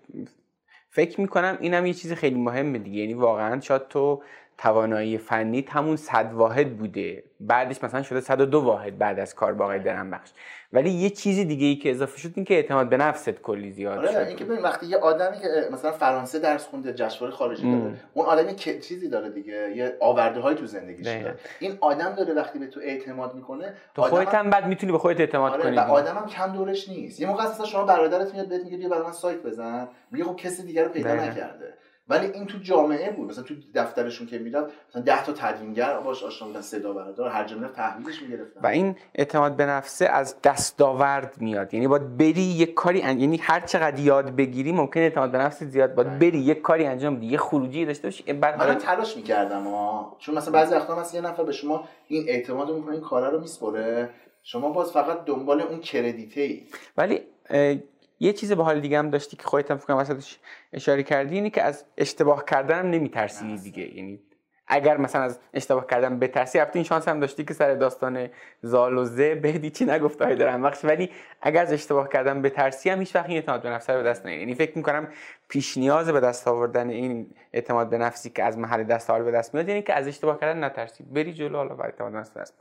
فکر می‌کنم اینم یه چیز خیلی مهمه دیگه. یعنی واقعا شاید تو توانایی فنی همون صد واحد بوده. بعدش مثلا شده 102 واحد بعد از کار با آقای درم بخش. ولی یه چیزی دیگه ای که اضافه شد این که اعتماد به نفست کلی زیاد آره شد. اینکه ببین وقتی یه آدمی که مثلا فرانسه درس خونده جشنواره خارجی داره اون آدمی که چیزی داره دیگه یه آورده های تو زندگیش. داره. این آدم داره وقتی به تو اعتماد می‌کنه تو خودت هم بعد می‌تونی به خودت اعتماد آره کنی و دیگه. آدم هم کم دورش نیست. یه موقع اصلا شما برادرت میاد بهت میگه بیا برای من سایت بزن. میگه خب کسی دیگر رو پیدا. نکرده. ولی این تو جامعه بود. مثلا تو دفترشون که می‌رفت مثلا 10 تا تدوینگر باش آشنا بودن صدا بردار هر می‌رفت تحویلش می‌گرفتن. و این اعتماد به نفسه از دستاورد میاد. یعنی باید بری یک کاری ان- یعنی هر چقدر یاد بگیری ممکن اعتماد به نفس زیاد باید بری یک کاری انجام بدی یه خروجی داشته باشی بعد من تلاش می‌کردم ها چون مثلا بعضی وقتا هست یه نفر به شما این اعتماد می‌کنه این کارا رو میسپره شما باز فقط دنبال اون کردیته ای ولی یه چیز به حال دیگه هم داشتی که خودت هم فکر کنم وسطش اشاره کردی اینه که از اشتباه کردن هم نمیترسی دیگه. یعنی اگر مثلا از اشتباه کردن بترسی البته این شانس هم داشتی که سر داستان زال و زه بهدی چی نگفت های دارم بخش ولی اگر از اشتباه کردن بترسی هم هیچ وقت این اعتماد به نفس رو به دست نمیاری یعنی فکر می‌کنم پیش نیاز به دست آوردن این اعتماد به نفسی که از محل دست آور به دست میاد یعنی که از اشتباه کردن نترسی. بری جلو حالا اعتماد به نفس دست.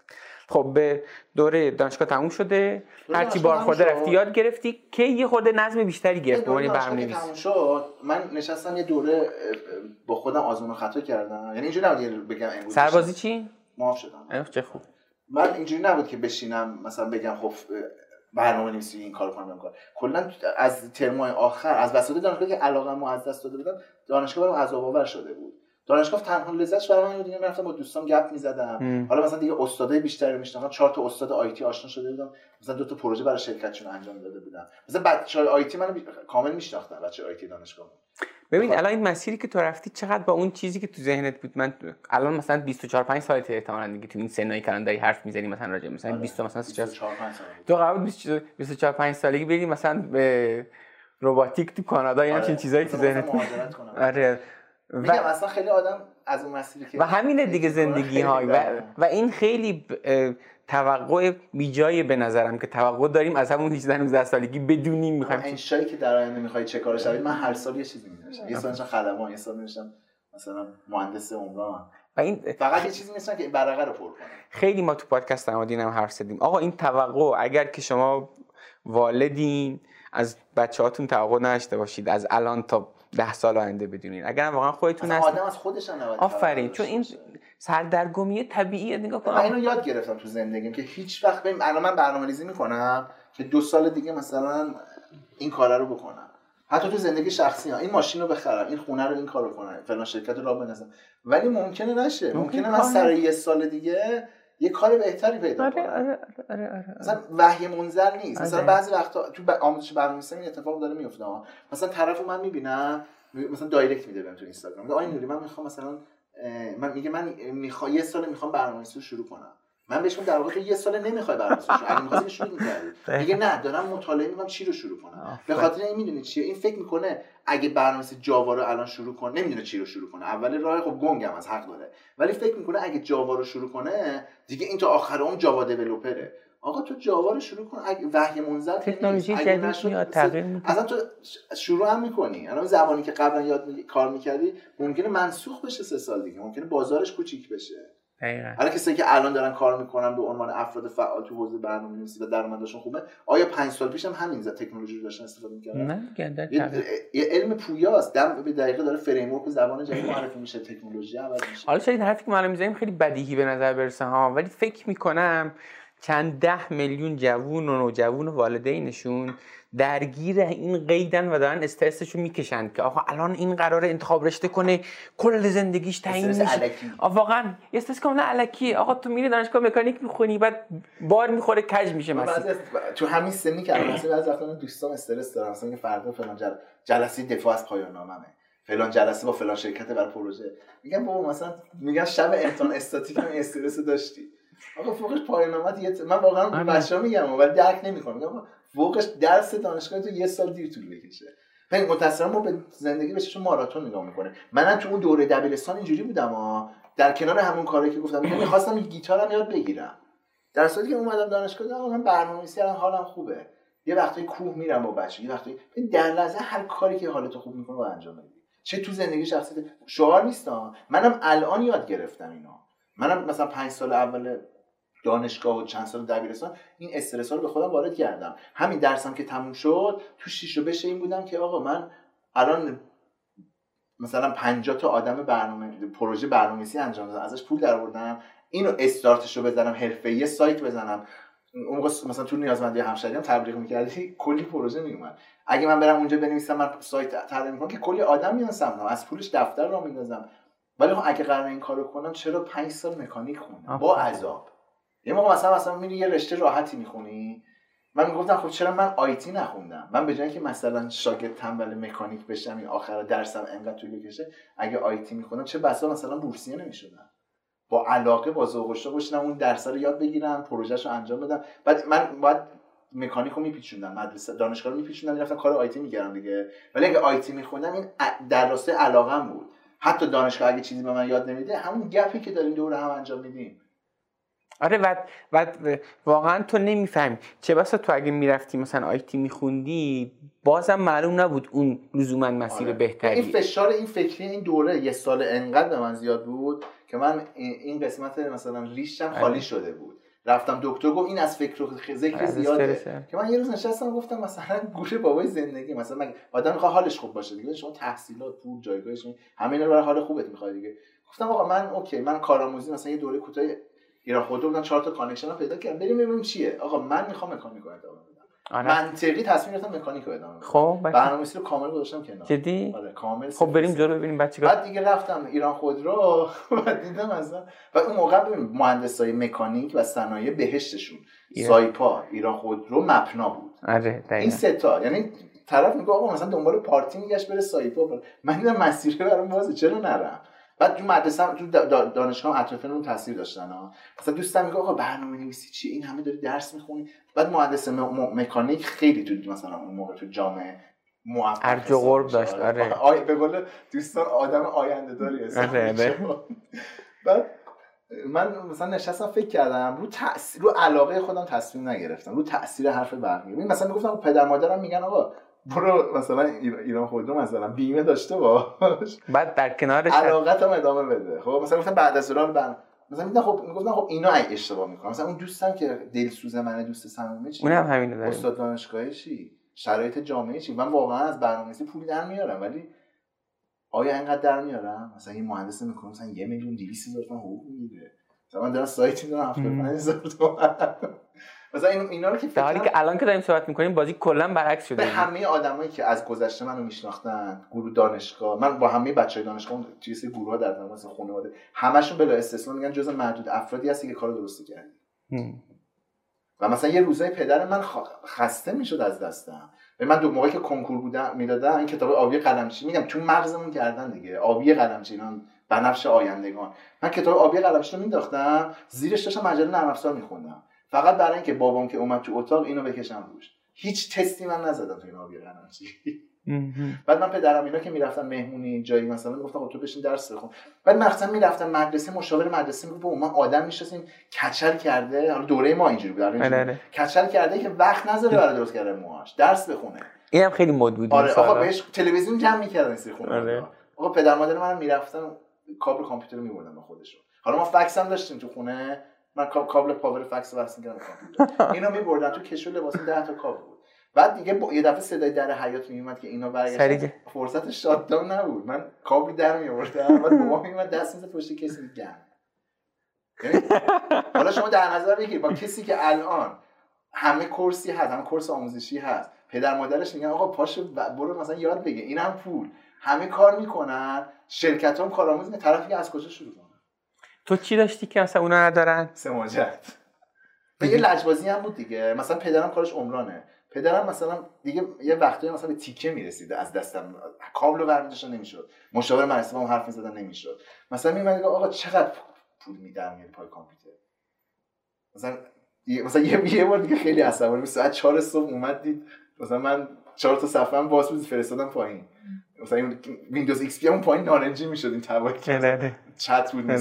خب به دوره دانشگاه تموم شده. هرچی بار خورده. رفتی یاد گرفتی که یه خورده نظم بیشتری گرفت به عنوان که برنامه‌نویس تموم شد. من نشستم یه دوره با خودم آزمون خطا کردم. یعنی اینجوری نبود بگم امروز سربازی چی؟ معاف شدم. چه خوب. من اینجوری نبود که بشینم مثلا بگم خب برنامه نویسی این کار کنم کار کلا از ترمای آخر از وسط دانشگاه که علاقه از دست داده بودم دانشگاه برام عذاب آور شده بود. دانشگاه تنها لذتش برای من بود دیگه می‌رفتم با دوستام گپ می‌زدم. حالا مثلا دیگه استادای بیشتری میشناختم چهار تا استاد آیتی آشنا شده بودم مثلا دو تا پروژه برای شرکتشون انجام داده بودم مثلا بچهای آیتی منو بی- کامل میشناختن بچه آیتی دانشگاه ببین. الان این مسیری که تو رفتی چقدر با اون چیزی که تو ذهنت بود من الان مثلا 24 5 سالته احتمالاً دیگه تو این سنایی که الان داری حرف می‌زنی مثلا راجع مثلا 20 مثلا 40 4 5 سال. تو بود 24 5 سالگی بری مثلا به روباتیک تو کانادا یا همچین آره. چیزایی تو مثلا ذهنت آره و, اصلا خیلی آدم از اون مسیری که و همینه دیگه می‌کنه زندگی های و. و این خیلی توقع بیجای به نظرم که توقع داریم از همون 18 19 سالگی بدونیم می‌خوایم انشایی که در آینده می‌خوای چه کار شوید من هر سال یه چیزی می‌نوشتم یه سال نوشتم خدمات یه سال نوشتم مثلا مهندس عمران. و این فقط یه چیزی می‌نوشتم که برقه رو پر کنم. خیلی ما تو پادکست نمادین هم حرف زدیم. آقا این توقع اگر که شما والدین از بچه هاتون توقع نداشته باشید از الان تا ده سال آینده بدونین. اگر هم واقعا خودتون هست آدم از خودش آفرین چون این. سردرگمی طبیعیه نگاه کن من اینو یاد گرفتم تو زندگیم که هیچ وقت ببین الان من برنامه ریزی می‌کنم که دو سال دیگه مثلا این کار رو بکنم. حتی تو زندگی شخصی ها این ماشین رو بخرم این خونه رو این کار رو کنم. فلان شرکت رو راه بندازم. ولی ممکنه نشه. ممکن ممکنه من سر یه سال دیگه یه کار بهتری پیدا آره کنم آره آره آره, آره. مثلا وحی منزل نیست مثلا آره. بعضی وقتا تو آموزش برنامه‌نویسی این اتفاق داره میفته. مثلا طرفو من می‌بینم مثلا دایرکت میده بهم تو اینستاگرام آقای نوری من می‌خوام مثلا من میگه من می‌خوام یه سال می‌خوام برنامه‌نویسی رو شروع کنم من بهش میگم در واقع یه سال نمی‌خوای شروع اگه می‌خواستی شروع می‌کردی میگه نه دارم مطالعه می‌کنم چی رو شروع کنم. به خاطر این می‌دونی چیه؟ این فکر می‌کنه اگه برنامه‌نویسی جاوا رو الان شروع کنه نمی‌دونه چی رو شروع کنه. اول راه خب گنگم از حق داره. ولی فکر می‌کنه اگه جاوا رو شروع کنه دیگه این تا آخر اون جاوا دیولپره. آقا تو جاوا رو شروع کن. اگه وحی منزل تکنولوژی جدید میاد تغییر می‌کنه. اصلا تو شروع هم می‌کنی. الان زبانی که قبلا یاد می... کار می‌کردی ممکنه منسوخ بشه سه سال دیگه. ممکنه بازارش کوچیک بشه. دقیقاً. حالا کسایی که الان دارن کار می‌کنن به عنوان افراد فعال تو حوزه برنامه‌نویسی و درآمدشون خوبه آیا پنج سال پیش هم همین ز- تکنولوژی رو داشتن استفاده می‌کردن؟ نه یه, علم پویاست. در به دقیقه داره فریم ورک زبان جدید معرفی میشه تکنولوژی عوض میشه. حالا شاید حرفی که ما الان می‌زنیم خیلی بدیهی به نظر برسه ها. ولی فکر می‌کنم چند ده میلیون جوون و نوجوون و والدینشون درگیر این قیدن و دارن استرسشو می‌کشن که آقا الان این قرار انتخاب رشته کنه کل زندگیش تعیین میشه. واقعا یه استرس کاملا الکیه آقا تو میری دانشگاه مکانیک می‌خونی بعد بار می‌خوره کج میشه از- تو همین سنی که مثلا بعضی وقتا دوستان استرس دارم مثلا فردا فلان جل... جلسه دفاع از پایان ناممه فلان جلسه با فلان شرکت برای پروژه. میگم بابا مثلا میگن شب امتحان استاتیک هم استرس داشتی. آقا فوقش پایان نامت یه من واقعا آره. بچه‌ها میگم ولی درک نمی‌کنم. میگم فوقش درس دانشگاه تو یه سال دیر طول بکشه. ببین متأسفانه ما به زندگی به چشم ماراتون نگاه می‌کنه منم تو اون دوره دبیرستان اینجوری بودم ها در کنار همون کاری که گفتم میگم می‌خواستم یه گیتارم یاد بگیرم. در صورتی که اومدم دانشگاه دیدم آقا من برنامه‌نویسی الان حالم خوبه. یه وقتی کوه میرم با بچه یه وقتی در لحظه هر کاری که حالت خوب می‌کنه انجام بدی چه تو زندگی شخصی شعار نیستم منم الان یاد گرفتم اینا منم مثلا پنج سال اول دانشگاه و چند سال دبیرستان این استرس رو به خودم وارد کردم. همین درسم که تموم شد تو شیش رو بشه این بودم که آقا من الان مثلا 50 تا آدم برنامه پروژه برنامه‌نویسی انجام دادم ازش پول درآوردم اینو استارتش رو بزنم حرفه‌ای سایت بزنم. اون موقع مثلا تو نیازمندی همشهری هم تبلیغ می‌کردی کلی پروژه میومد اگه من برم اونجا بنویسم من سایت طراحی می‌کنم که کلی آدم میان سمنم از پولش دفتر رو میندازم. ولی خب اگه قرار این کارو کنم چرا 5 سال مکانیک خوندم با عذاب. یه موقع مثلا مثلا میری یه رشته راحتی می‌خونی. من می‌گفتم خب چرا من آیتی نخوندم؟ من به جای که مثلا شاگرد تنبل مکانیک بشم این آخر درسم انقدر طول بکشه اگه آیتی می‌خونم چه بسا مثلا بورسیه نمی‌شدم. با علاقه با ذوق و باشم اون درس رو یاد بگیرم پروژهش رو انجام بدم. بعد من باید مکانیک رو میپیچوندم مدرسه دانشگاه رو میپیچوندم می‌رفتم کار آیتی میگردم دیگه. ولی اگه آیتی میخوندم این در راسته علاقم بود. حتی دانشگاه اگه چیزی به من یاد نمیده همون گپی که داریم دور هم انجام میدیم آره و, و واقعا تو نمی‌فهمی چه بسا تو اگه می‌رفتی مثلا آیتی میخوندی بازم معلوم نبود اون لزوما مسیر آره. بهتری این فشار این فکری این دوره یه سال انقدر به من زیاد بود که من این قسمت مثلا ریشم خالی آره. شده بود رفتم دکتر گفت این از فکر و ذکر زیاده. که من یه روز نشستم گفتم مثلا گوشه بابای زندگی مثلا من آدم می‌خواد حالش خوب باشه دیگه شما تحصیلات پول جایگاهش همه اینا برای حال خوبت می‌خواد دیگه. گفتم آقا من okay من کارآموزی مثلا یه دوره کوتاه ایران خودرو بودن چهار تا connection پیدا کردم. بریم ببینیم چیه. آقا من می‌خوام مکانیک بدم آره. منطقی تصمیم گرفتم مکانیک رو ادامه بدم. خب برنامه‌نویسی رو کامل گذاشتم کنار. جدی؟ آره کامل خب بریم جلو ببینیم بچه بعد دیگه رفتم ایران خودرو و دیدم اصلا و اون موقع ببین مهندسای مکانیک و صنایع بهشتشون. سایپا ایران خودرو مپنا بود. آره این سه تا یعنی طرف میگه آقا مثلا دنبال پارتی میگشت بره سایپا من دیدم مسیره برام بازه چرا نرم؟ بعد تو مدرسه تو دانشگاه اون تاثیر داشتن ها مثلا دوستم میگه آقا برنامه نویسی چیه این همه داری درس می‌خونی؟ بعد مهندس مکانیک خیلی تو مثلا اون موقع تو جامعه موفق ارج قرب داشت آره. آی به قول دوستان آدم آینده داری آره, آره. بعد من مثلا نشستم فکر کردم رو تاثیر رو علاقه خودم تصمیم نگرفتم رو تاثیر حرف بقیه مثلا می‌گفتم پدر مادرم میگن آقا برو مثلا ایران خودرو مثلا بیمه داشته باش. بعد در کنارش علاقت هم ادامه بده. خب مثلا گفتم بعد از ایران بن مثلا میگم خب می‌گفتم خب اینا ای اشتباه می‌کنم. مثلا اون دوستم که دلسوز منه دوست صمیمی چی؟ اونم همینه داره استاد دانشگاهی چی؟ شرایط جامعه چی؟ من واقعا از برنامه‌نویسی پول در میارم ولی آیا اینقدر در میارم؟ مثلا این مهندس می‌کنه مثلا یه میلیون 200 هزار تومان حقوق می‌گیره مثلا من دارم سایتی دارم 75000 تومان. مثلا این اینا رو که حالی که الان که داریم صحبت می‌کنیم بازی کلا برعکس شده. به همه آدمایی که از گذشته منو میشناختن گروه دانشگاه من با همه بچهای دانشگاه توی سری گروه در تماس خانواده همشون بلا استثنا میگن جز معدود افرادی هستی که کارو درست کردی و مثلا یه روزای پدر من خسته می‌شد از دستم. به من دو موقعی که کنکور بودم می‌دادن این کتاب آبی قلمچی میگم تو مغزمون کردن دیگه. آبی قلمچی اینا بنفش آیندگان. من کتاب آبی قلمچی رو مینداختم زیرش داشتم مجله نرم افزار میخوندم. فقط برای اینکه بابام که اومد تو اتاق اینو بکشم روش. هیچ تستی من نزدم تو این آبی بعد من پدرم اینا که می‌رفتم مهمونی جایی مثلا می‌گفتم تو بشین درس بخون. بعد مثلا می‌رفتم مدرسه مشاور مدرسه می‌گفت ما آدم می‌شناسیم کچل کرده. حالا دوره ما اینجوری بود آره، آره. کچل کرده که وقت نذاره برای درست کردن موهاش. درس بخونه. اینم خیلی مد بود آره آقا بهش تلویزیون جمع می‌کردن سری خونه آره. آقا پدر مادر منم می‌رفتن کابل کامپیوتر میبردن با خودشون. حالا ما فکس هم داشتیم تو خونه. من کابل power فکس وصل کامپیوتر اینو می‌بردن تو کشو لباس 10 تا کابل بود. بعد دیگه با... یه دفعه صدای در حیات میومد که اینا برگشتن. فرصت shutdown نبود. من کابل در می‌آوردم. بعد بابا میومد دست می‌زد پشت کسی دیگه یعنی حالا شما در نظر بگیر با کسی که الان همه کورسی هست همه کورس آموزشی هست پدر مادرش میگن آقا پاشو برو مثلا یاد بگیر. اینم پول. همه کار می‌کنن شرکت هم کارآموز طرفی از کجا شروع کنن تو چی داشتی که مثلا اونا ندارن؟ سماجت یه لجبازی هم بود دیگه. مثلا پدرم کارش عمرانه. پدرم مثلا دیگه یه وقتی مثلا به تیکه می‌رسیده از دستم. کابل برمیداشت نمی‌شد. مشاور مدرسه هم حرف می‌زدن نمی‌شد. مثلا میمد آقا چقدر پول میدم میاری پای کامپیوتر؟ مثلا مثلا یه یه بار دیگه خیلی عصبانی ساعت 4 صبح اومد دید مثلا من چهار تا صفحه باز بود فرستادم پایین. مثلا ویندوز ایکس پی هم پایین نارنجی می‌شد این تبایی چت بود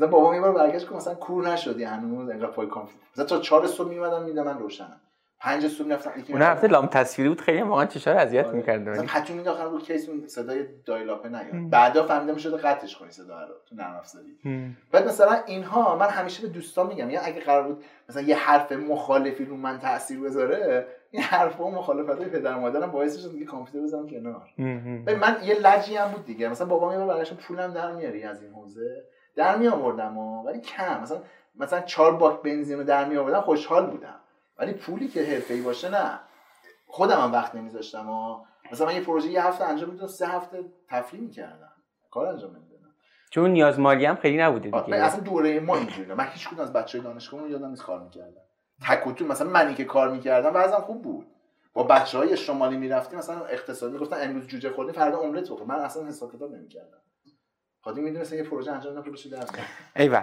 مثلا بابا یه بار برگشت که مثلا کور نشدی هنوز انقدر پای کامپیوتر. مثلا تا 4 صبح میومدم میدم من روشنم. پنج صبح می‌رفتم یکی اون هفته لام تصویری بود خیلی واقعا چشار اذیت آره. می‌کرد مثلا پتو مینداختن رو کیس اون صدای دایلاپه نیاد. بعدا فهمیدم شده قطعش کنی صدا رو تو نرم افزاری. بعد مثلا اینها من همیشه به دوستان میگم یا اگه قرار بود مثلا یه حرف مخالفی رو من تاثیر بذاره این حرف و مخالفت های پدر مادرم باعث شد دیگه کامپیوتر بزنم کنار. من یه لجی هم بود دیگه. مثلا بابام یه بار برگشت پولم در میاری از این حوزه؟ در می آوردم و ولی کم. مثلا مثلا چهار باک بنزین رو در می آوردم خوشحال بودم. ولی پولی که حرفه‌ای باشه نه. خودم هم وقت نمیذاشتم و مثلا من یه پروژه یه هفته انجام می‌دادم سه هفته تفریح می‌کردم. کار انجام نمی‌دادم. چون نیاز مالی هم خیلی نبوده آره، دیگه اصلا دوره ما اینجوری من هیچ کدوم از بچهای دانشگاه یادم نیست کار می‌کردم تک و تو مثلا منی که کار می‌کردم وضعم خوب بود. با بچه های شمالی می‌رفتیم مثلا اقتصادی می‌گفتن امروز جوجه خوردی فردا عمرت بخور. من اصلا حساب کتاب نمی‌کردم. خاطر می‌دونستم یه پروژه انجام بدم پولش در میاد. ایول.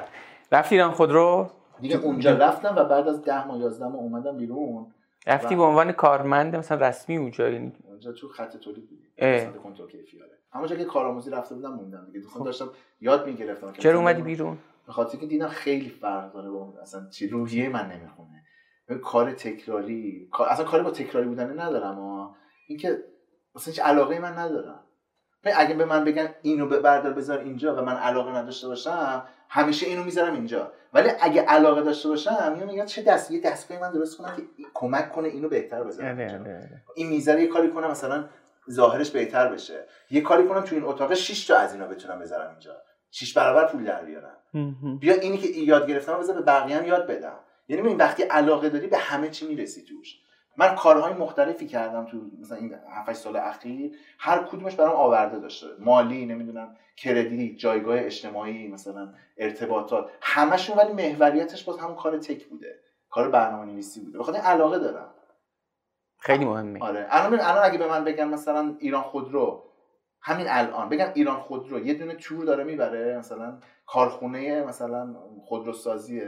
رفتی ایران خودرو؟ دیگه اونجا رفتم و بعد از 10 ماه 11 ماه اومدم بیرون. رفتی به عنوان کارمند مثلا رسمی اونجا یعنی اونجا تو خط تولید. مثلا کنترل کیفیت همونجا که کارآموزی رفته بودم موندم دیگه. دوستان داشتم یاد می‌گرفتم خب. چرا اومدی بیرون؟ به خاطر که دیدم خیلی فرق داره با اون اصلا چی روحیه من نمی‌خونه. ببین کار تکراری اصلا کاری با تکراری بودن ندارم اما اینکه مثلا هیچ علاقه من ندارم. اگه به من بگن اینو به بردار بذار اینجا و من علاقه نداشته باشم همیشه اینو می‌ذارم اینجا ولی اگه علاقه داشته باشم اینو میگن چه دست یه دستگاهی من درست کنم که این- کمک کنه اینو بهتر بذارم اینجا. آره، آره. این می‌ذاره یه کاری کنم مثلا ظاهرش بهتر بشه یه کاری کنم تو این اتاق 6 تا از اینا بتونم بذارم اینجا 6 برابر پول در بیارم. بیا اینی که یاد گرفتم بذار به بقیه هم یاد بدم یعنی ببین وقتی علاقه داری به همه چی می‌رسی توش من کارهای مختلفی کردم تو مثلا این 7 سال اخیر. هر کدومش برام آورده داشته. مالی نمی‌دونم کردیت جایگاه اجتماعی مثلا ارتباطات. همشون ولی محوریتش باز همون کار تک بوده. کار برنامه نویسی بوده بخاطر علاقه دارم. خیلی مهمه. آره. الان الان اگه به من بگن مثلا ایران خودرو همین الان. بگن ایران خودرو. یه دونه تور داره می‌بره مثلا کارخونه مثلا خودروسازی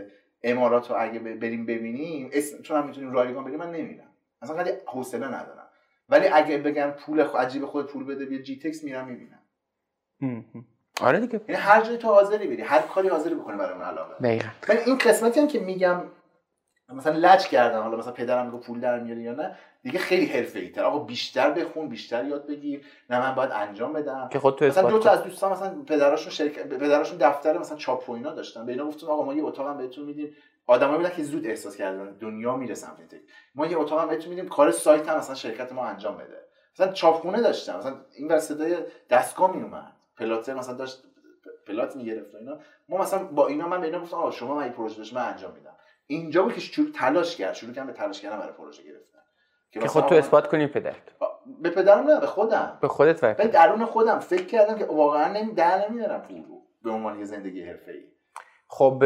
امارات رو اگه بریم ببینیم اسم چون هم می‌تونیم رایگان بریم من نمیرم اصلا خیلی حوصله ندارم. ولی اگه بگن پول خ... عجیب خود پول بده بیا جی تکس میرم می‌بینم. آره دیگه. یعنی هر جای تو حاضری بری هر کاری حاضری بکنه برای اون علاقه دقیقا. این قسمتی هم که میگم مثلا لج کردم حالا مثلا پدرم میگه پول در میاری یا نه دیگه خیلی حرفه‌ای تر. آقا بیشتر بخون بیشتر یاد بگیر. نه من باید انجام بدم. که خود تو مثلا دو تا. از دوستان مثلا پدراشون شرکت پدراشون دفتر مثلا چاپ و اینا داشتن. به اینا گفتم آقا ما یه اتاقم بهتون میدیم. آدمایی بودن که زود احساس کردن دنیا میره سمت تک. ما یه اتاقم بهتون میدیم کار سایت هم مثلا شرکت ما انجام بده. مثلا چاپخونه داشتم مثلا این ور صدای دستگاه می اومد پلاتر مثلا داشت پلات می‌گرفت اینا. ما مثلا با اینا من به اینا گفتم آقا شما من این پروژه داشت من انجام میدم. اینجا بود که شروع تلاش کرد شروع کردم به تلاش کردن برای پروژه گرفتن. که خود تو اثبات کنی پدرت به پدرم نه به خودم. به خودت به وقت درون خودم فکر کردم که واقعا نمی در نمیارم پول رو به عنوان یه زندگی حرفه‌ای. خب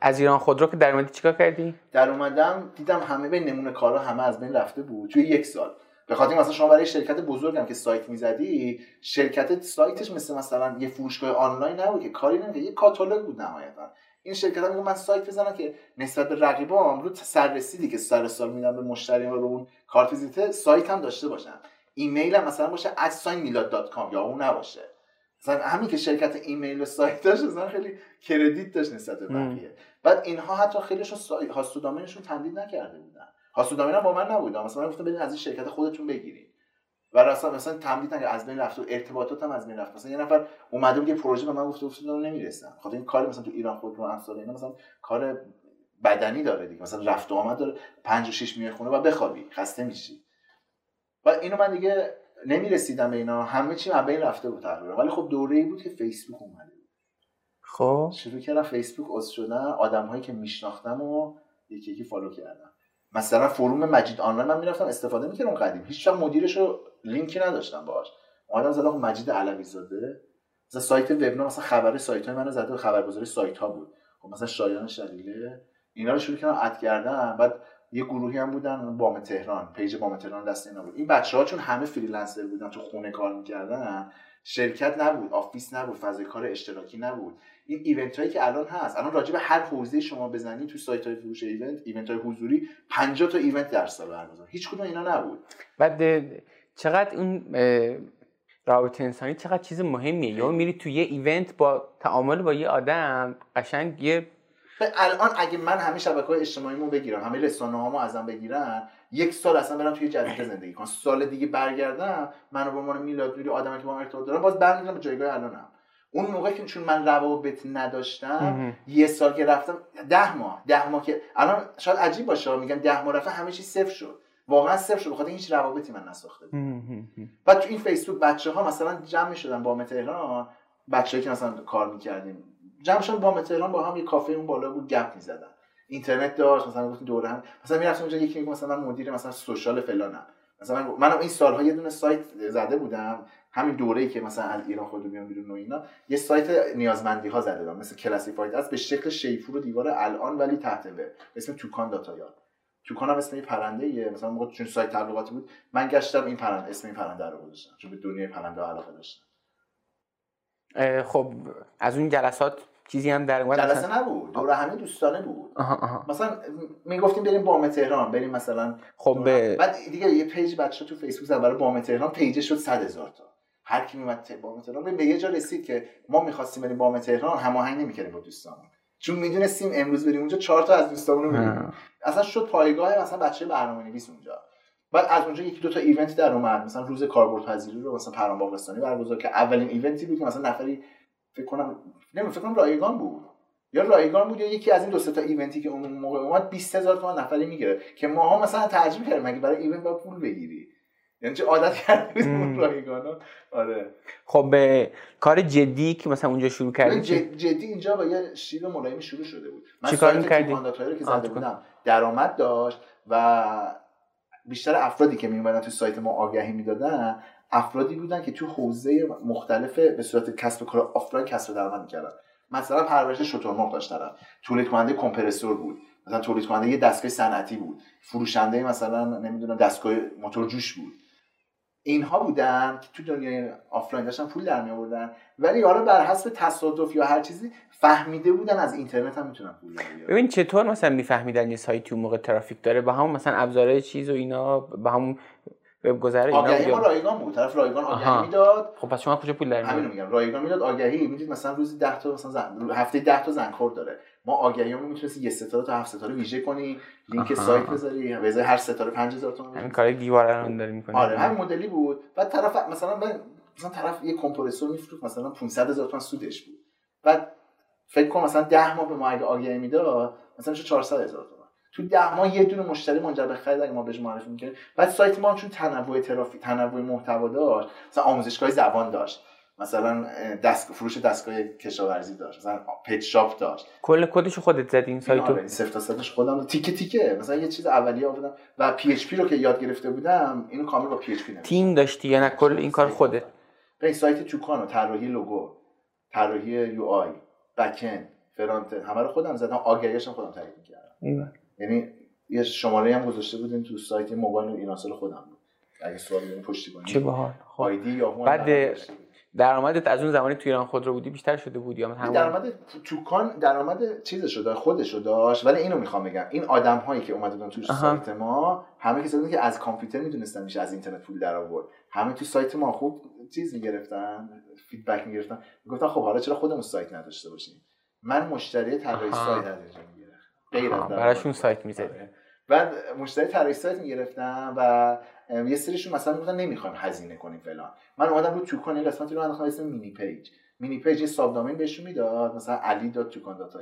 از ایران خودرو که در اومدی چیکار کردی؟ در اومدم دیدم همه به نمونه کارا همه از بین رفته بود. توی یک سال. به خاطر مثلا شما برای شرکت بزرگم که سایت می‌زدی شرکت سایتش مثل مثلا یه فروشگاه آنلاین نبود که کاری نمی‌کرد. یه کاتالوگ بود نهایتا. این شرکت هم من سایت بزنم که نسبت به رقیبام رو سررسیدی که سر سال میدم به مشتری رو اون کارت ویزیت سایت هم داشته باشم. ایمیل هم مثلا باشه @میلاد.com یا اون نباشه. مثلا همین که شرکت ایمیل و سایت داشت مثلا خیلی کردیت داشت نسبت به. بقیه. بعد اینها حتی خیلیشون سای... هاست و دامینشون تمدید نکرده بودن. هاست و دامین هم با من نبود مثلا من گفتم برید از این شرکت خودتون بگیرید و اصلا مثلا تمدید نکرد. از بین رفت و ارتباطات هم از بین رفت. مثلا یه نفر اومده بود یه پروژه به من گفته گفت نمی‌رسم. خاطر این کاری مثلا تو ایران خود رو امثال اینا مثلا کار بدنی داره دیگه. مثلا رفت و آمد داره. 5 و 6 میای خونه و بخوابی. خسته میشی. و اینو من دیگه نمی‌رسیدم به اینا. همه چی بین رفته بود تقریبا. ولی خب دوره ای بود که فیسبوک اومده بود. خب. شروع کردم فیسبوک عضو شدن. آدم هایی که میشناختم و یکی یکی follow کردم. مثلا forum مجید آنلاین من می‌رفتم استفاده می‌کردم قدیم. هیچ وقت مدیرش رو لینکی نداشتم باهاش. اومدم زدم مجید علوی زاده مثلا سایت وبنا مثلا خبر سایت های منو زده. خبرگزاری سایت ها بود. خب مثلا شایان شلیله. اینا رو شروع کردم add کردم. بعد یه گروهی هم بودن بام تهران page بام تهران دست اینا بود. این بچه ها چون همه freelancer بودن تو خونه کار می‌کردن. شرکت نبود office نبود فضای کار اشتراکی نبود. این event هایی که الان هست الان راجع به هر حوزه شما بزنی تو سایت های فروش event event های حضوری 50 تا event در سال برگزار. هیچ کدوم اینا نبود. بعد چقدر اون رابطه انسانی چقدر چیز مهمیه؟ یا میری تو یه event با تعامل با یه آدم قشنگ یه الان اگه من همه شبکه های اجتماعیمو بگیرم همه رسانه هامو ازم بگیرن یک سال اصلا برم توی جزیره زندگی کنم. سال دیگه برگردم منو به عنوان میلاد آدمی که با من ارتباط دارم باز برمیگردم به جایگاه الانم. اون موقع که چون من روابط نداشتم یه سال که رفتم ده ماه ده ماه که الان شاید عجیب باشه میگم ده ماه رفتم همه چیز صفر شد. واقعا صفر شد بخاطر هیچ روابطی من نساخته بعد تو این فیسبوک بچه ها مثلا جمع شدن با تهران بچه‌ای که مثلا کار می‌کردیم. جمع شدن با تهران با هم یه کافه اون بالا بود گپ می‌زدن. اینترنت داشت مثلا گفتیم دوره هم. مثلا می‌رفتم اونجا یکی میگه مثلا من مدیر مثلا سوشال فلانم. مثلا من منم این سالها یه دونه سایت زده بودم همین دوره‌ای که مثلا از ایران خود بیام بیرون و اینا یه سایت نیازمندی ها زده بودم مثل کلاسیفاید. است به شکل شیپور و دیوار الان ولی تحت به اسم توکان داتا یاد. توکان هم اسم پرنده ایه مثلا موقع چون سایت تبلیغاتی بود من گشتم این پرنده اسم این پرنده رو گذاشتم چون به دنیای پرنده علاقه داشتم. خب از اون جلسات چیزی هم در اومد جلسه نبود دور همه دوستانه بود. آها آها. مثلا می‌گفتیم بریم بام تهران بریم مثلا خب به... بعد دیگه یه page بچه تو فیسبوک زد برای بام تهران page شد 100 هزار تا. هر کی میومد بام تهران به یه جا رسید که ما می‌خواستیم بریم بام تهران هماهنگ نمی‌کردیم با دوستامون چون می‌دونستیم امروز بریم اونجا چهار تا از دوستامون رو ببینیم اصلا شد پایگاه مثلا بچه برنامه‌نویس اونجا. بعد از اونجا یکی دو تا event در اومد. مثلا روز کاربردپذیری رو مثلا پرام باغستانی برگزار که اولین event ی بود که مثلا نفری فکر کنم نمی‌دونم فکر کنم رایگان بود. یا رایگان بود یا یکی از این دو تا ایونتی که اون موقع اومد 20000 هزار تومان نفری می‌گیره که ماها مثلا تعجب کردیم مگه برای ایونت با پول بگیری. یعنی چه عادت کردیم اون رایگانا؟ آره. خب به کار جدی که مثلا اونجا شروع کردی جدی اینجا با یه شیب ملایمی شروع شده بود. من چیکار می‌کردی؟ رو که زده بودم درآمد داشت و بیشتر افرادی که میومدن تو سایت ما آگهی می‌دادن افرادی بودن که تو حوزه مختلف به صورت کسب کار آفلاین کسب درآمد می‌کردن. مثلا پرورش شترمرغ داشت طرف تولید کننده کمپرسور بود. مثلا تولید کننده یه دستگاه صنعتی بود. فروشنده مثلا نمی‌دونم دستگاه موتور جوش بود. اینها بودن که تو دنیای آفلاین داشتن پول در ولی حالا بر حسب تصادف یا هر چیزی فهمیده بودن از اینترنت هم می‌تونن پول در ببین چطور مثلا میفهمیدن یه سایتی اون موقع ترافیک داره؟ با همون مثلا ابزارهای چیز و اینا با همون گذره اینا آگهی ما رایگان بود. طرف رایگان آگهی می‌داد. خب پس شما کجا پول در همین میگم. رایگان می‌داد آگهی. می‌دید مثلا روزی 10 تا مثلا زن... هفته 10 تا زنخور داره. ما آگهیمون می‌تونستی یه ستاره تا هفت ستاره ویژه کنی. لینک آها. سایت بذاری. به هر ستاره 5000 تومان همین کار دیواره رو داری می‌کنی. آره همین مدلی بود. بعد طرف مثلا من مثلا طرف یه کمپرسور میفروخت مثلا 500 هزار تومان سودش بود. بعد فکر کن مثلا 10 ماه به ما اگه آگهی می‌داد مثلا 400 هزار تو ده ماه یه دونه مشتری منجر به خرید اگه ما بهش معرفی می‌کنیم. بعد سایت ما چون تنوع ترافیک تنوع محتوا داشت مثلا آموزشگاه زبان داشت. مثلا دست فروش دستگاه کشاورزی داشت. مثلا pet shop داشت. کل کدش خودت زدی این سایتو؟ آره صفر تا صدش خودم تیکه تیکه. مثلا یه چیز اولیه آوردم. و PHP رو که یاد گرفته بودم اینو کامل با پی اچ پی تیم داشتی یا نه؟ کل این کار خودت؟ به سایت توکانو طراحی لوگو طراحی UI بک اند فرانت همه رو خودم زدم. آگهیاشم خودم تعریف می‌کردم. یعنی یه شماره هم گذاشته بودیم تو سایت موبایل ایناسل خودم بود. اگه سوالی دارین پشتیبانی. چه باحال. خب. آیدی یا بعد درآمدت از اون زمانی تو ایران خودرو بودی بیشتر شده بود یا همون درآمد توکان درآمد چیز شده خودش رو داشت ولی اینو می‌خوام بگم. این آدم هایی که اومدن تو سایت ما همه کسایی که از کامپیوتر می‌دونستن میشه از اینترنت پول در آورد. همه تو سایت ما خوب چیز می‌گرفتن feedback می‌گرفتن. می‌گفتن خب حالا چرا خودمون سایت نداشته باشیم؟ من مشتری طراحی سایت از غیر از براشون سایت می‌زدی. آره. بعد مشتری طراحی سایت می‌گرفتم و یه سریشون مثلا می‌گفتن نمی‌خوایم هزینه کنیم فلان. من اومدم رو توکان یه قسمتی رو انداختم اسم mini page. mini page یه subdomain بهشون می‌داد مثلا علی dot توکان dot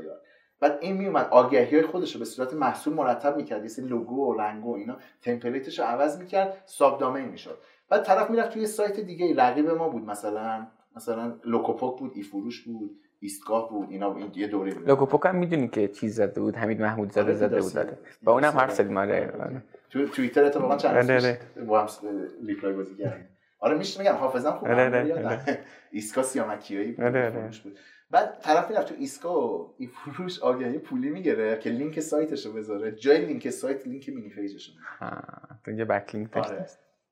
بعد این میومد آگهی های خودش رو به صورت محصول مرتب می‌کرد یه لوگو و رنگ و اینا تمپلیتش رو عوض می‌کرد ساب دامین می‌شد. بعد طرف می‌رفت توی سایت دیگه رقیب ما بود مثلا مثلا لوکوپوک بود ای فروش بود. ایستگاه بود اینا این یه دوره بود. لوگوپوک هم می‌دونی که چیز زده بود حمید محمود زده آره، زده بود داره با اونم حرف زدیم آره تو توییتر اتفاقا چند روز آره، با هم ریپلای بازی کردیم. آره میشه میگم حافظم خوب ایسکا سیامکیایی بود بعد طرف می‌رفت تو ایسکا این فروش آگهی پولی می‌گیره که لینک سایتش رو بذاره. جای لینک سایت لینک مینی پیجش رو اینجا backlink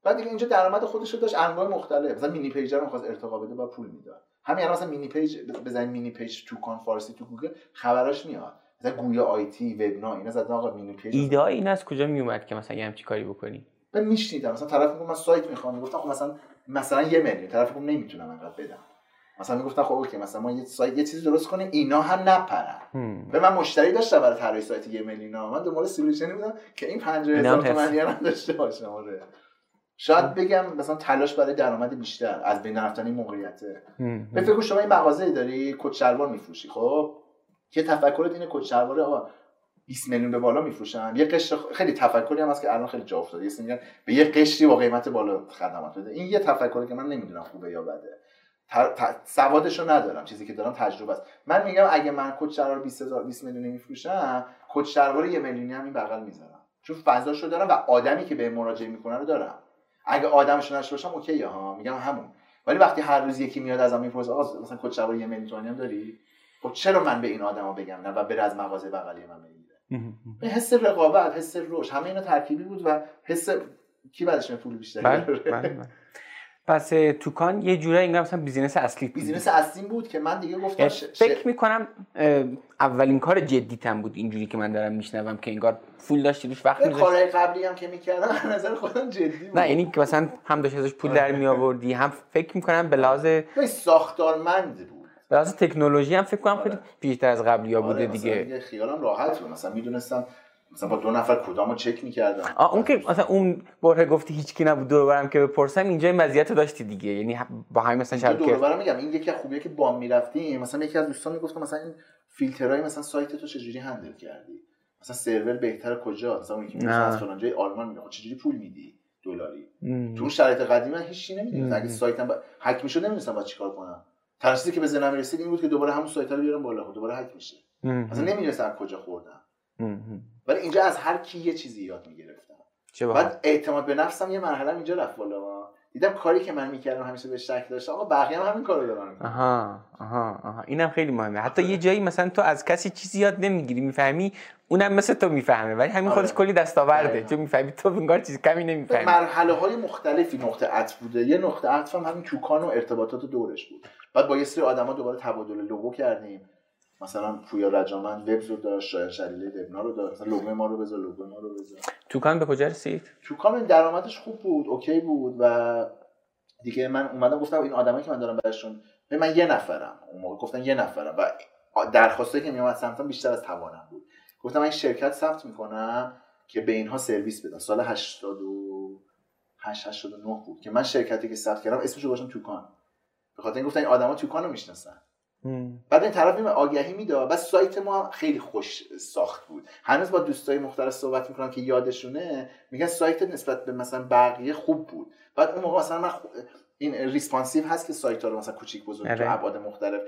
بعد دیگه اینجا درآمد خودش رو داشت انواع مختلف. مثلا mini page رو می‌خواست ارتقا بده با پول می‌داد. همین الان مثلا mini page بزنید mini page توکان فارسی تو گوگل خبراش میاد. مثلا گویا آیتی وبنا اینا زدن آقا mini page ایده این از کجا میومد که مثلا یه همچی کاری بکنی؟ من میشنیدم. مثلا طرف میگه من سایت می‌خوام. گفتم خب مثلا مثلا یه میلیون طرف میگه نمی‌تونم انقدر بدم. مثلا می‌گفتن خب okay مثلا ما یه سایت یه چیزی درست کنیم اینا هم نپرن. به من مشتری داشتم برای طراحی سایت یه میلیون من دنبال سولوشنی بودم که این 50000 تومانی هم داشته باشه آره. شاید بگم مثلا تلاش برای درآمد بیشتر از بین رفتن این موقعیته به فکر شما این مغازه داری کت شلوار میفروشی خب؟ که تفکرت اینه کت شلوار آقا 20 میلیون به بالا میفروشن. یه قشر خیلی تفکری هم هست که الان خیلی جا افتاده. یه میگن به یه قشری با قیمت بالا خدمات بده. این یه تفکری که من نمی‌دونم خوبه یا بده. سوادشو ندارم. چیزی که دارم تجربه است. من میگم اگه من کت شلوار 20000 20 میلیونی میفروشم کت شلوار یه میلیونی هم این بغل می‌ذارم. چون فضاشو دارم و آدمی که به مراجعه می‌کنه رو دارم. اگه آدمشو نشه باشم اوکی ها. میگم همون. ولی وقتی هر روز یکی میاد ازم می‌پرسه آقا مثلا کت شلوار یه میلیون هم داری؟ خب چرا من به این آدما بگم؟ نه و بره از مغازه بغلی من بگیره. حس رقابت حس روش همه اینا ترکیبی بود و حس کی بعدش پول بله، بله. پس توکان یه جورایی انگار مثلا business اصلی بود. بیزینس اصلی بود که من دیگه گفتم ش... فکر می‌کنم اولین کار جدیتم بود اینجوری که من دارم میشنوم که انگار full داشتی روش وقت میذاشتی. کارهای قبلی هم که می‌کردم نظر خودم جدی بود. نه یعنی که مثلا هم داشت ازش پول در می آوردی هم فکر می‌کنم به لحاظ ساختارمند بود. به لحاظ تکنولوژی هم فکر کنم خیلی پیشتر از قبلی ها بوده آره دیگه خیالم راحت بود. مثلا می‌دونستم مثلا با دو نفر کدامو چک می‌کردم؟ اون که مثلا اون باره گفتی هیچکی نبود دور برم که بپرسم اینجا این مزیت داشتی دیگه. یعنی با همین مثلا شب دور برم میگم این یکی از خوبیه که بام می‌رفتیم. مثلا یکی از دوستان می‌گفت مثلا این فیلترهای مثلا سایت تو چجوری هندل کردی؟ مثلا سرور بهتر کجا؟ مثلا اون یکی از فلان جای آلمان میگه خب چجوری پول میدی؟ دلاری. تو اون شرایط قدیمی من هیچ چیزی نمی‌دونم اگه سایتم با... هک می‌شد نمی‌دونستم باید چیکار کنم. ترسیدی که به ذهنم رسید این بود که دوباره همون سایت رو بیارم بالا. خب دوباره هک میشه. مثلا نمی‌دونستم کجا خوردم. ولی اینجا از هر کی یه چیزی یاد می‌گرفتم. بعد اعتماد به نفسم یه مرحله اینجا رفت بالا. دیدم کاری که من می‌کردم همیشه به شک داشتم. آقا بقیه هم همین کارو دارن آها آها آها. اینم خیلی مهمه. حتی یه جایی مثلا تو از کسی چیزی یاد نمی‌گیری می‌فهمی؟ اونم مثل تو می‌فهمه. ولی همین خودش آره. کلی دستاورده. چون می‌فهمی تو انگار چیز کمی نمی‌فهمی. مرحله های مختلفی نقطه عطف بوده. یه نقطه عطف هم همین چوکان و ارتباطات دورش بود. بعد با یه سری آدما دوباره تبادل لوگو کردیم. مثلا پویا رجامند وبز رو داشت شاید شلیله دبنا رو داشت. مثلا لوگو ما رو بذار لوگو ما رو بذار. توکان به کجا رسید؟ توکان درآمدش خوب بود okay بود و دیگه من اومدم گفتم این آدمایی که من دارم براشون من یه نفرم. اون موقع گفتن یه نفرم و درخواسته که میومد سمتم بیشتر از توانم بود. گفتم من این شرکت ثبت می‌کنم که به اینها سرویس بدم. سال 88 89 بود که من شرکتی که ثبت کردم اسمش رو گذاشتم توکان. به خاطر این گفتن این آدما توکان رو می‌شناسن. بعد این طرف آگهی می‌داد بعد سایت ما خیلی خوش ساخت بود. هنوز با دوستای مختلف صحبت می‌کنم که یادشونه میگن سایت نسبت به مثلا بقیه خوب بود. بعد اون موقع مثلا من این responsive هست که سایت ها رو مثلا کوچیک بزرگ تو آره. ابعاد مختلف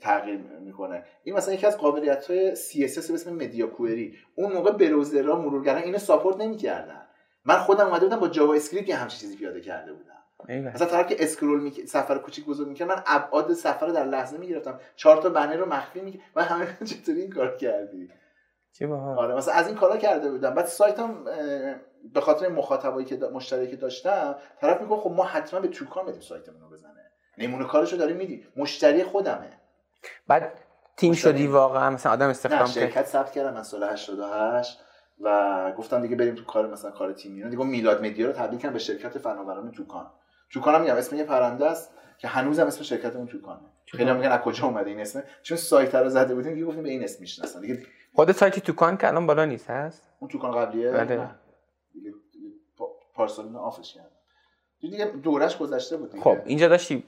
تغییر می‌کنه. این مثلا یکی از قابلیت های CSS به اسم media query اون موقع browser ها مرورگرا اینو support نمی‌کردن. من خودم اومده بودم با JavaScript یه همچین چیزی پیاده کرده بودم. مثلا طرف که scroll می صفحه کوچیک بزرگ می‌کنه من ابعاد صفحه رو در لحظه می‌گرفتم. چهار تا بنر رو مخفی می من همه چطوری این کار کردی؟ چه آره مثلا از این کارا کرده بودم. بعد سایتم به خاطر مخاطبایی که مشتری که داشتم طرف میگه خب ما حتما به توکان بدیم سایتمون رو بزنه. نمونه کارشو داری میدی. مشتری خودمه. بعد تیم شدی واقعا؟ مثلا آدم استخدام شرکت ثبت کردم من سال 88 و گفتم دیگه بریم تو کار مثلا کار تیمی دیگه میلاد مدیا رو تبدیل کردم به شرکت فناوران توکان توکان میگم اسم یه پرنده است که هنوزم اسم شرکتمون توکانه خیلی میگن از کجا اومده این اسم؟ چون سایت رو زده بودیم دیگه گفتیم به این اسم می‌شناسن. دیگه خود سایت توکان که الان بالا نیست هست؟ اون توکان قبلیه؟ بله. نه. دیگه پارسال آفش کردن. دیگه دورش گذشته بود دیگه. خب اینجا داشتی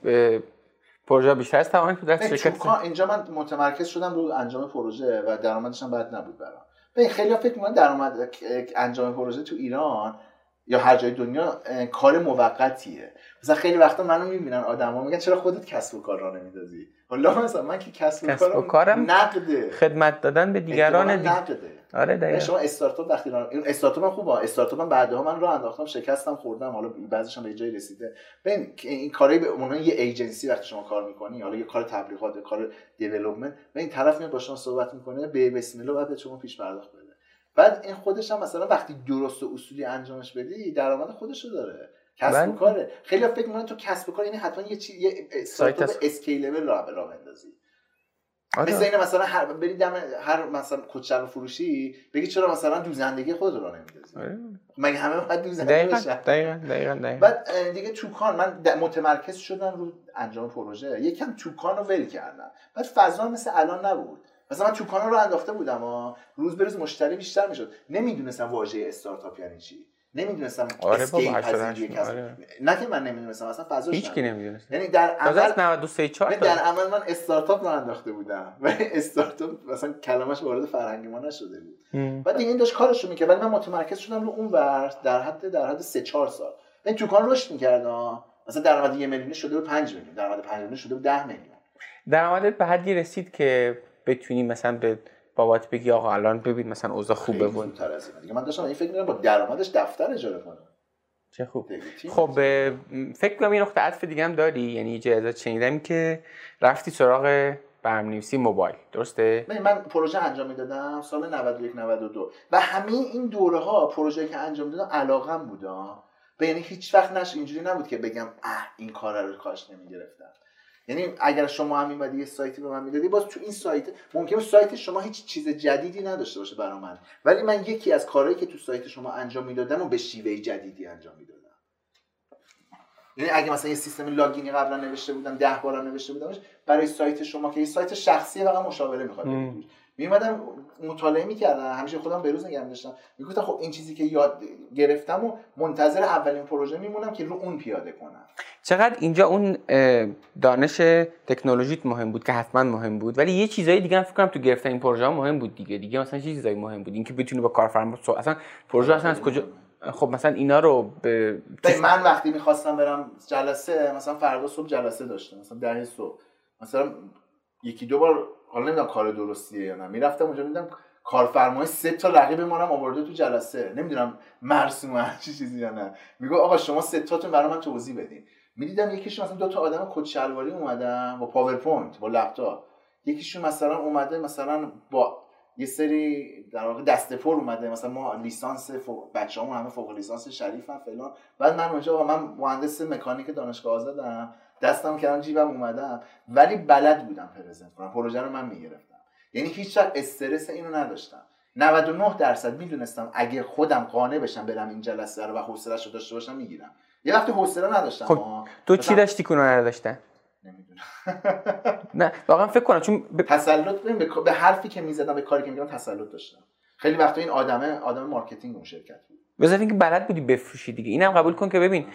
پروژه بیشتر از توان در شرکت اینجا من متمرکز شدم رو انجام پروژه و درآمدش هم بد نبود برام. ببین خیلی فکر می‌کنن درآمد انجام پروژه تو ایران یا هر جای دنیا کار موقتیه. مثلا خیلی وقتا منو می‌بینن آدما میگن چرا خودت کسب و کار را نمیندازی حالا مثلا من که کسب و, و کارم نقده. خدمت دادن به دیگران دی... نقده. آره دقیقاً. شما استارتاپ وقتی را این استارتاپ من خوبه استارتاپ من بعدها من راه انداختم شکستم خوردم. حالا بعضیش هم به جای رسیده. ببین این کاری به عنوان یه ایجنسی وقتی شما کار می‌کنی حالا یه کار تبلیغات یه کار دیولپمنت به این طرف میاد با شما صحبت می‌کنه به بسم الله بعد شما پیش پرداخت بده بعد این خودش هم مثلا وقتی درست و اصولی انجامش بدی درآمد خودش رو داره. کسب و کاره. خیلی فکر می‌کنن تو کسب و کار یعنی حتما یه چیز یه استارتاپ اسکیلبل راه راه بندازی. آره. مثل اینه مثلا هر بری دم هر مثلا کچل فروشی بگی چرا مثلا دوزندگی خود رو نمیدازی آره. مگه همه باید دوزنده دقیقا بشن؟ دقیقا دقیقا دقیقا. بعد دیگه توکان من متمرکز شدم رو انجام پروژه. یکم توکان رو ول کردم. بعد فضا مثل الان نبود. مثلا من توکان رو انداخته بودم ها روز به روز مشتری بیشتر می‌شد. نمی‌دونستم واژه استارتاپ یعنی چی. نمی‌دونستم آره اسکیل 88 پذیری کسب آره. نه که من نمی‌دونستم اصلا فضاش هیچ کی. نمی‌دونست. یعنی در عمل از 93 4 یعنی در عمل من استارتاپ رو انداخته بودم. و استارتاپ مثلا کلمش وارد فرهنگ ما نشده بود. بعد دیگه این داشت کارش رو می‌کرد. ولی من متمرکز شدم رو اون ور در حد در حد 3 4 سال. این توکان رشد می‌کرد مثلا درآمد یه میلیونی شده به 5 میلیون. درآمد 5 میلیونی شده به 10 میلیون. درآمدت به حدی رسید که بتونی مثلا به بابات بگی آقا الان ببین مثلا اوضاع خوبه بود دیگه من داشتم این فکر می‌کردم با درآمدش دفتر اجاره کنم. چه خوب. خب فکر کنم یه نقطه عطف دیگه هم داری یعنی جایزت شنیدم که رفتی سراغ برنامه‌نویسی موبایل. درسته؟ من پروژه انجام می‌دادم سال 91 92 و همه این دوره ها پروژه که انجام دادم علاقم بودا به یعنی هیچ وقت نش اینجوری نبود که بگم اه این کار رو کاش نمی‌گرفتم. یعنی اگر شما هم میمدی یه سایتی به من می‌دادی باز تو این سایت ممکنه سایت شما هیچ چیز جدیدی نداشته باشه برا من. ولی من یکی از کارهایی که تو سایت شما انجام می‌دادم و به شیوه جدیدی انجام می‌دادم. یعنی اگه مثلا یه سیستم لاگینی قبلا نوشته بودم ده بارم نوشته بودمش برای سایت شما که یه سایت شخصیه فقط مشاوره می‌خواد. میومدم مطالعه می‌کردم همیشه خودم به روز نگه داشتم می‌گفتم خب این چیزی که یاد گرفتم و منتظر اولین پروژه میمونم که رو اون پیاده کنم. چقدر اینجا اون دانش تکنولوژیت مهم بود که حتما مهم بود ولی یه چیزایی دیگه هم فکر کنم تو گرفتن این پروژه ها مهم بود دیگه. دیگه مثلا چه چیزایی مهم بود؟ اینکه بتونی با کارفرما. اصلا پروژه اصلا از کجا خب مثلا اینا رو به من وقتی می‌خواستم برم جلسه مثلا فردا صبح جلسه داشتم مثلا ده صبح. مثلا یکی دو بار حالا نمی‌دونم کار درستیه یا نه. می‌رفتم اونجا میدم کارفرمای سه تا رقیب ما هم آورده تو جلسه. نمی‌دونم مرسوم هر چی چیزی یا نه. میگه آقا شما سه تاتون برای من توضیح بدین. می‌دیدم یکیشون مثلا دو تا آدم کت شلواری اومدن با PowerPoint با لپتاپ. یکیشون مثلا اومده مثلا با یه سری در واقع دسته پر اومده. مثلا ما لیسانس فوق بچه‌مون همه فوق لیسانس شریفن فلان. بعد من اونجا من مهندس مکانیک دانشگاه آزادم. دستم کردم جیبم اومدم ولی بلد بودم پرزنت کنم. پروژه رو من می‌گرفتم. یعنی هیچ استرس اینو نداشتم. 99 درصد می‌دونستم اگه خودم قانع بشم برم این جلسه رو و حوصله‌اش رو داشته باشم می‌گیرم. یه وقتی حوصله نداشتم خب، تو چی داشتی که اونا نداشتن نمی‌دونم. نه واقعا فکر کنم چون ب... تسلط به به حرفی که می‌زدم به کاری که می‌کردم تسلط داشتم. خیلی وقتا این آدمه آدم marketing اون شرکت بود. بذار اینکه بلد بودی بفروشی دیگه. اینم قبول کن که ببین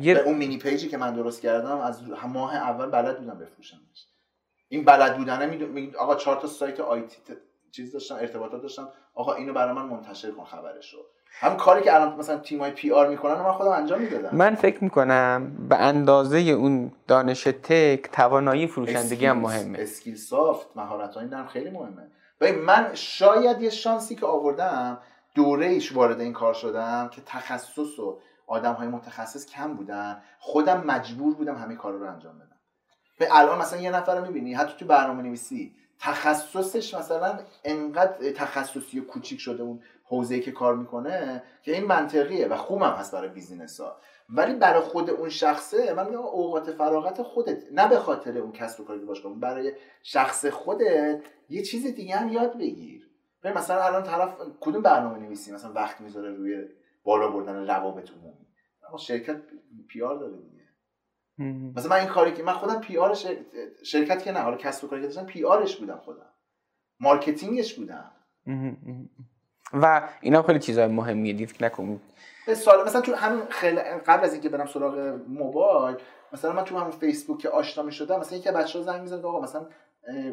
یه اون mini page ی که من درست کردم از ماه اول بلد بودم بفروشمش. این بلد بودنه میدون آقا چهار تا سایت IT چیز داشتم ارتباطات داشتم. آقا اینو برای من منتشر کن خبرش رو هم کاری که الان مثلا تیمای PR می‌کنن و من خودم انجام می‌دادم. من فکر می‌کنم به اندازه اون دانش tech توانایی فروشندگی هم مهمه. skill soft مهارت های خیلی مهمه. ببین من شاید یه شانسی که آوردم دوره ایش وارد این کار شدم که تخصص و آدم های متخصص کم بودن. خودم مجبور بودم همه کار رو انجام بدم. به الان مثلا یه نفر رو می‌بینی حتی تو برنامه نویسی تخصصش مثلا انقدر تخصصی و کوچیک شده اون حوزه‌ای که کار می‌کنه که این منطقیه و خوبم هست برای business ها ولی برای خود اون شخصه من میگم اوقات فراغت خودت. نه به خاطر اون کسب و کاری باش برای شخص خودت یه چیز دیگه هم یاد بگیر. ببین مثلا الان طرف کدوم برنامه نویسی؟ مثلا وقت می‌ذاره روی بالا بردن روابط عمومی. اما شرکت PR داره دیگه. مثلا من این کاری که من خودم PR شرکت که نه حالا کسب و کاری که داشتم PR ش بودم خودم. marketing ش بودم. و اینا خیلی چیزای مهمیه دید فکر نکن. به سال مثلا تو همین خیلی قبل از اینکه برم سراغ موبایل مثلا من تو همون فیسبوک که آشنا می شدم مثلا یکی بچه‌ها زنگ می‌زد آقا مثلا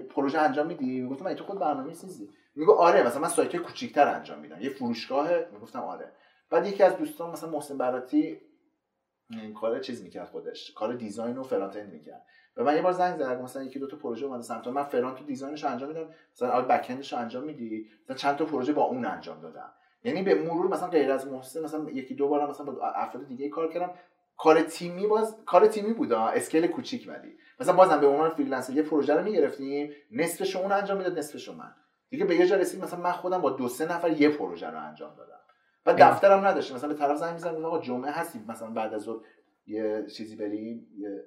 پروژه انجام میدی؟ می‌گفتم من تو خود برنامه‌نویس نیستی. میگه آره مثلا من سایت کوچیک‌تر انجام میدم. یه فروشگاه می‌گفتم آره. بعد یکی از دوستان مثلا محسن براتی کار چیز می‌کرد خودش. کار design و front end می‌کرد. و من یه بار زنگ زدم مثلا یکی دو تا پروژه اومده سمت من. front و design ش رو انجام میدم. مثلا آره back end ش رو انجام میدی. مثلا چند تا پروژه با اون انجام دادم. یعنی به مرور مثلا غیر از محسن مثلا یکی دو بار مثلا با افراد دیگه کار کردم. کار تیمی باز کار تیمی بود scale کوچیک ولی. مثلا بازم به عنوان freelancer یه پروژه رو می‌گرفتیم. نصفش اون انجام می‌داد نصفش من. دیگه به یه جا رسید مثلا من خودم با دو سه نفر یه پروژه رو انجام دادم. و. دفترم نداشتم مثلا به طرف زنگ می‌زنم آقا جمعه هستی مثلا بعد از ظهر یه چیزی بریم یه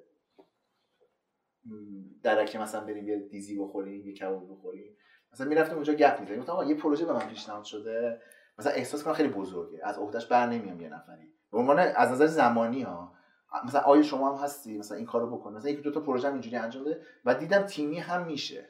درکه مثلا بریم یه دیزی بخوریم یه کباب بخوریم. مثلا می‌رفتیم اونجا گپ می‌زدیم. گفتم یه پروژه به من پیشنهاد شده. مثلا احساس کنم خیلی بزرگه. از عهدهش بر نمیام یه نفری. به عنوان از نظر زمانی ها مثلا آیا شما هم هستی؟ مثلا این کارو بکن. مثلا یکی دو تا پروژه هم اینجوری انجام بده و دیدم تیمی هم میشه.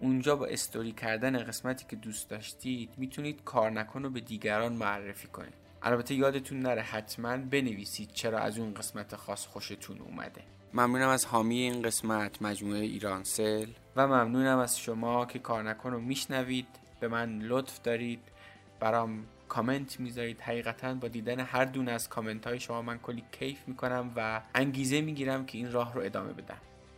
اونجا با استوری کردن قسمتی که دوست داشتید می‌تونید کار نکن رو به دیگران معرفی کنید. البته یادتون نره حتما بنویسید چرا از اون قسمت خاص خوشتون اومده. ممنونم از حامی این قسمت مجموعه ایرانسل و ممنونم از شما که کار نکن رو میشنوید. به من لطف دارید. برام کامنت می‌ذارید. حقیقتا با دیدن هر دونه از کامنت های شما من کلی کیف می‌کنم و انگیزه می‌گیرم که این راه رو ادامه بدم.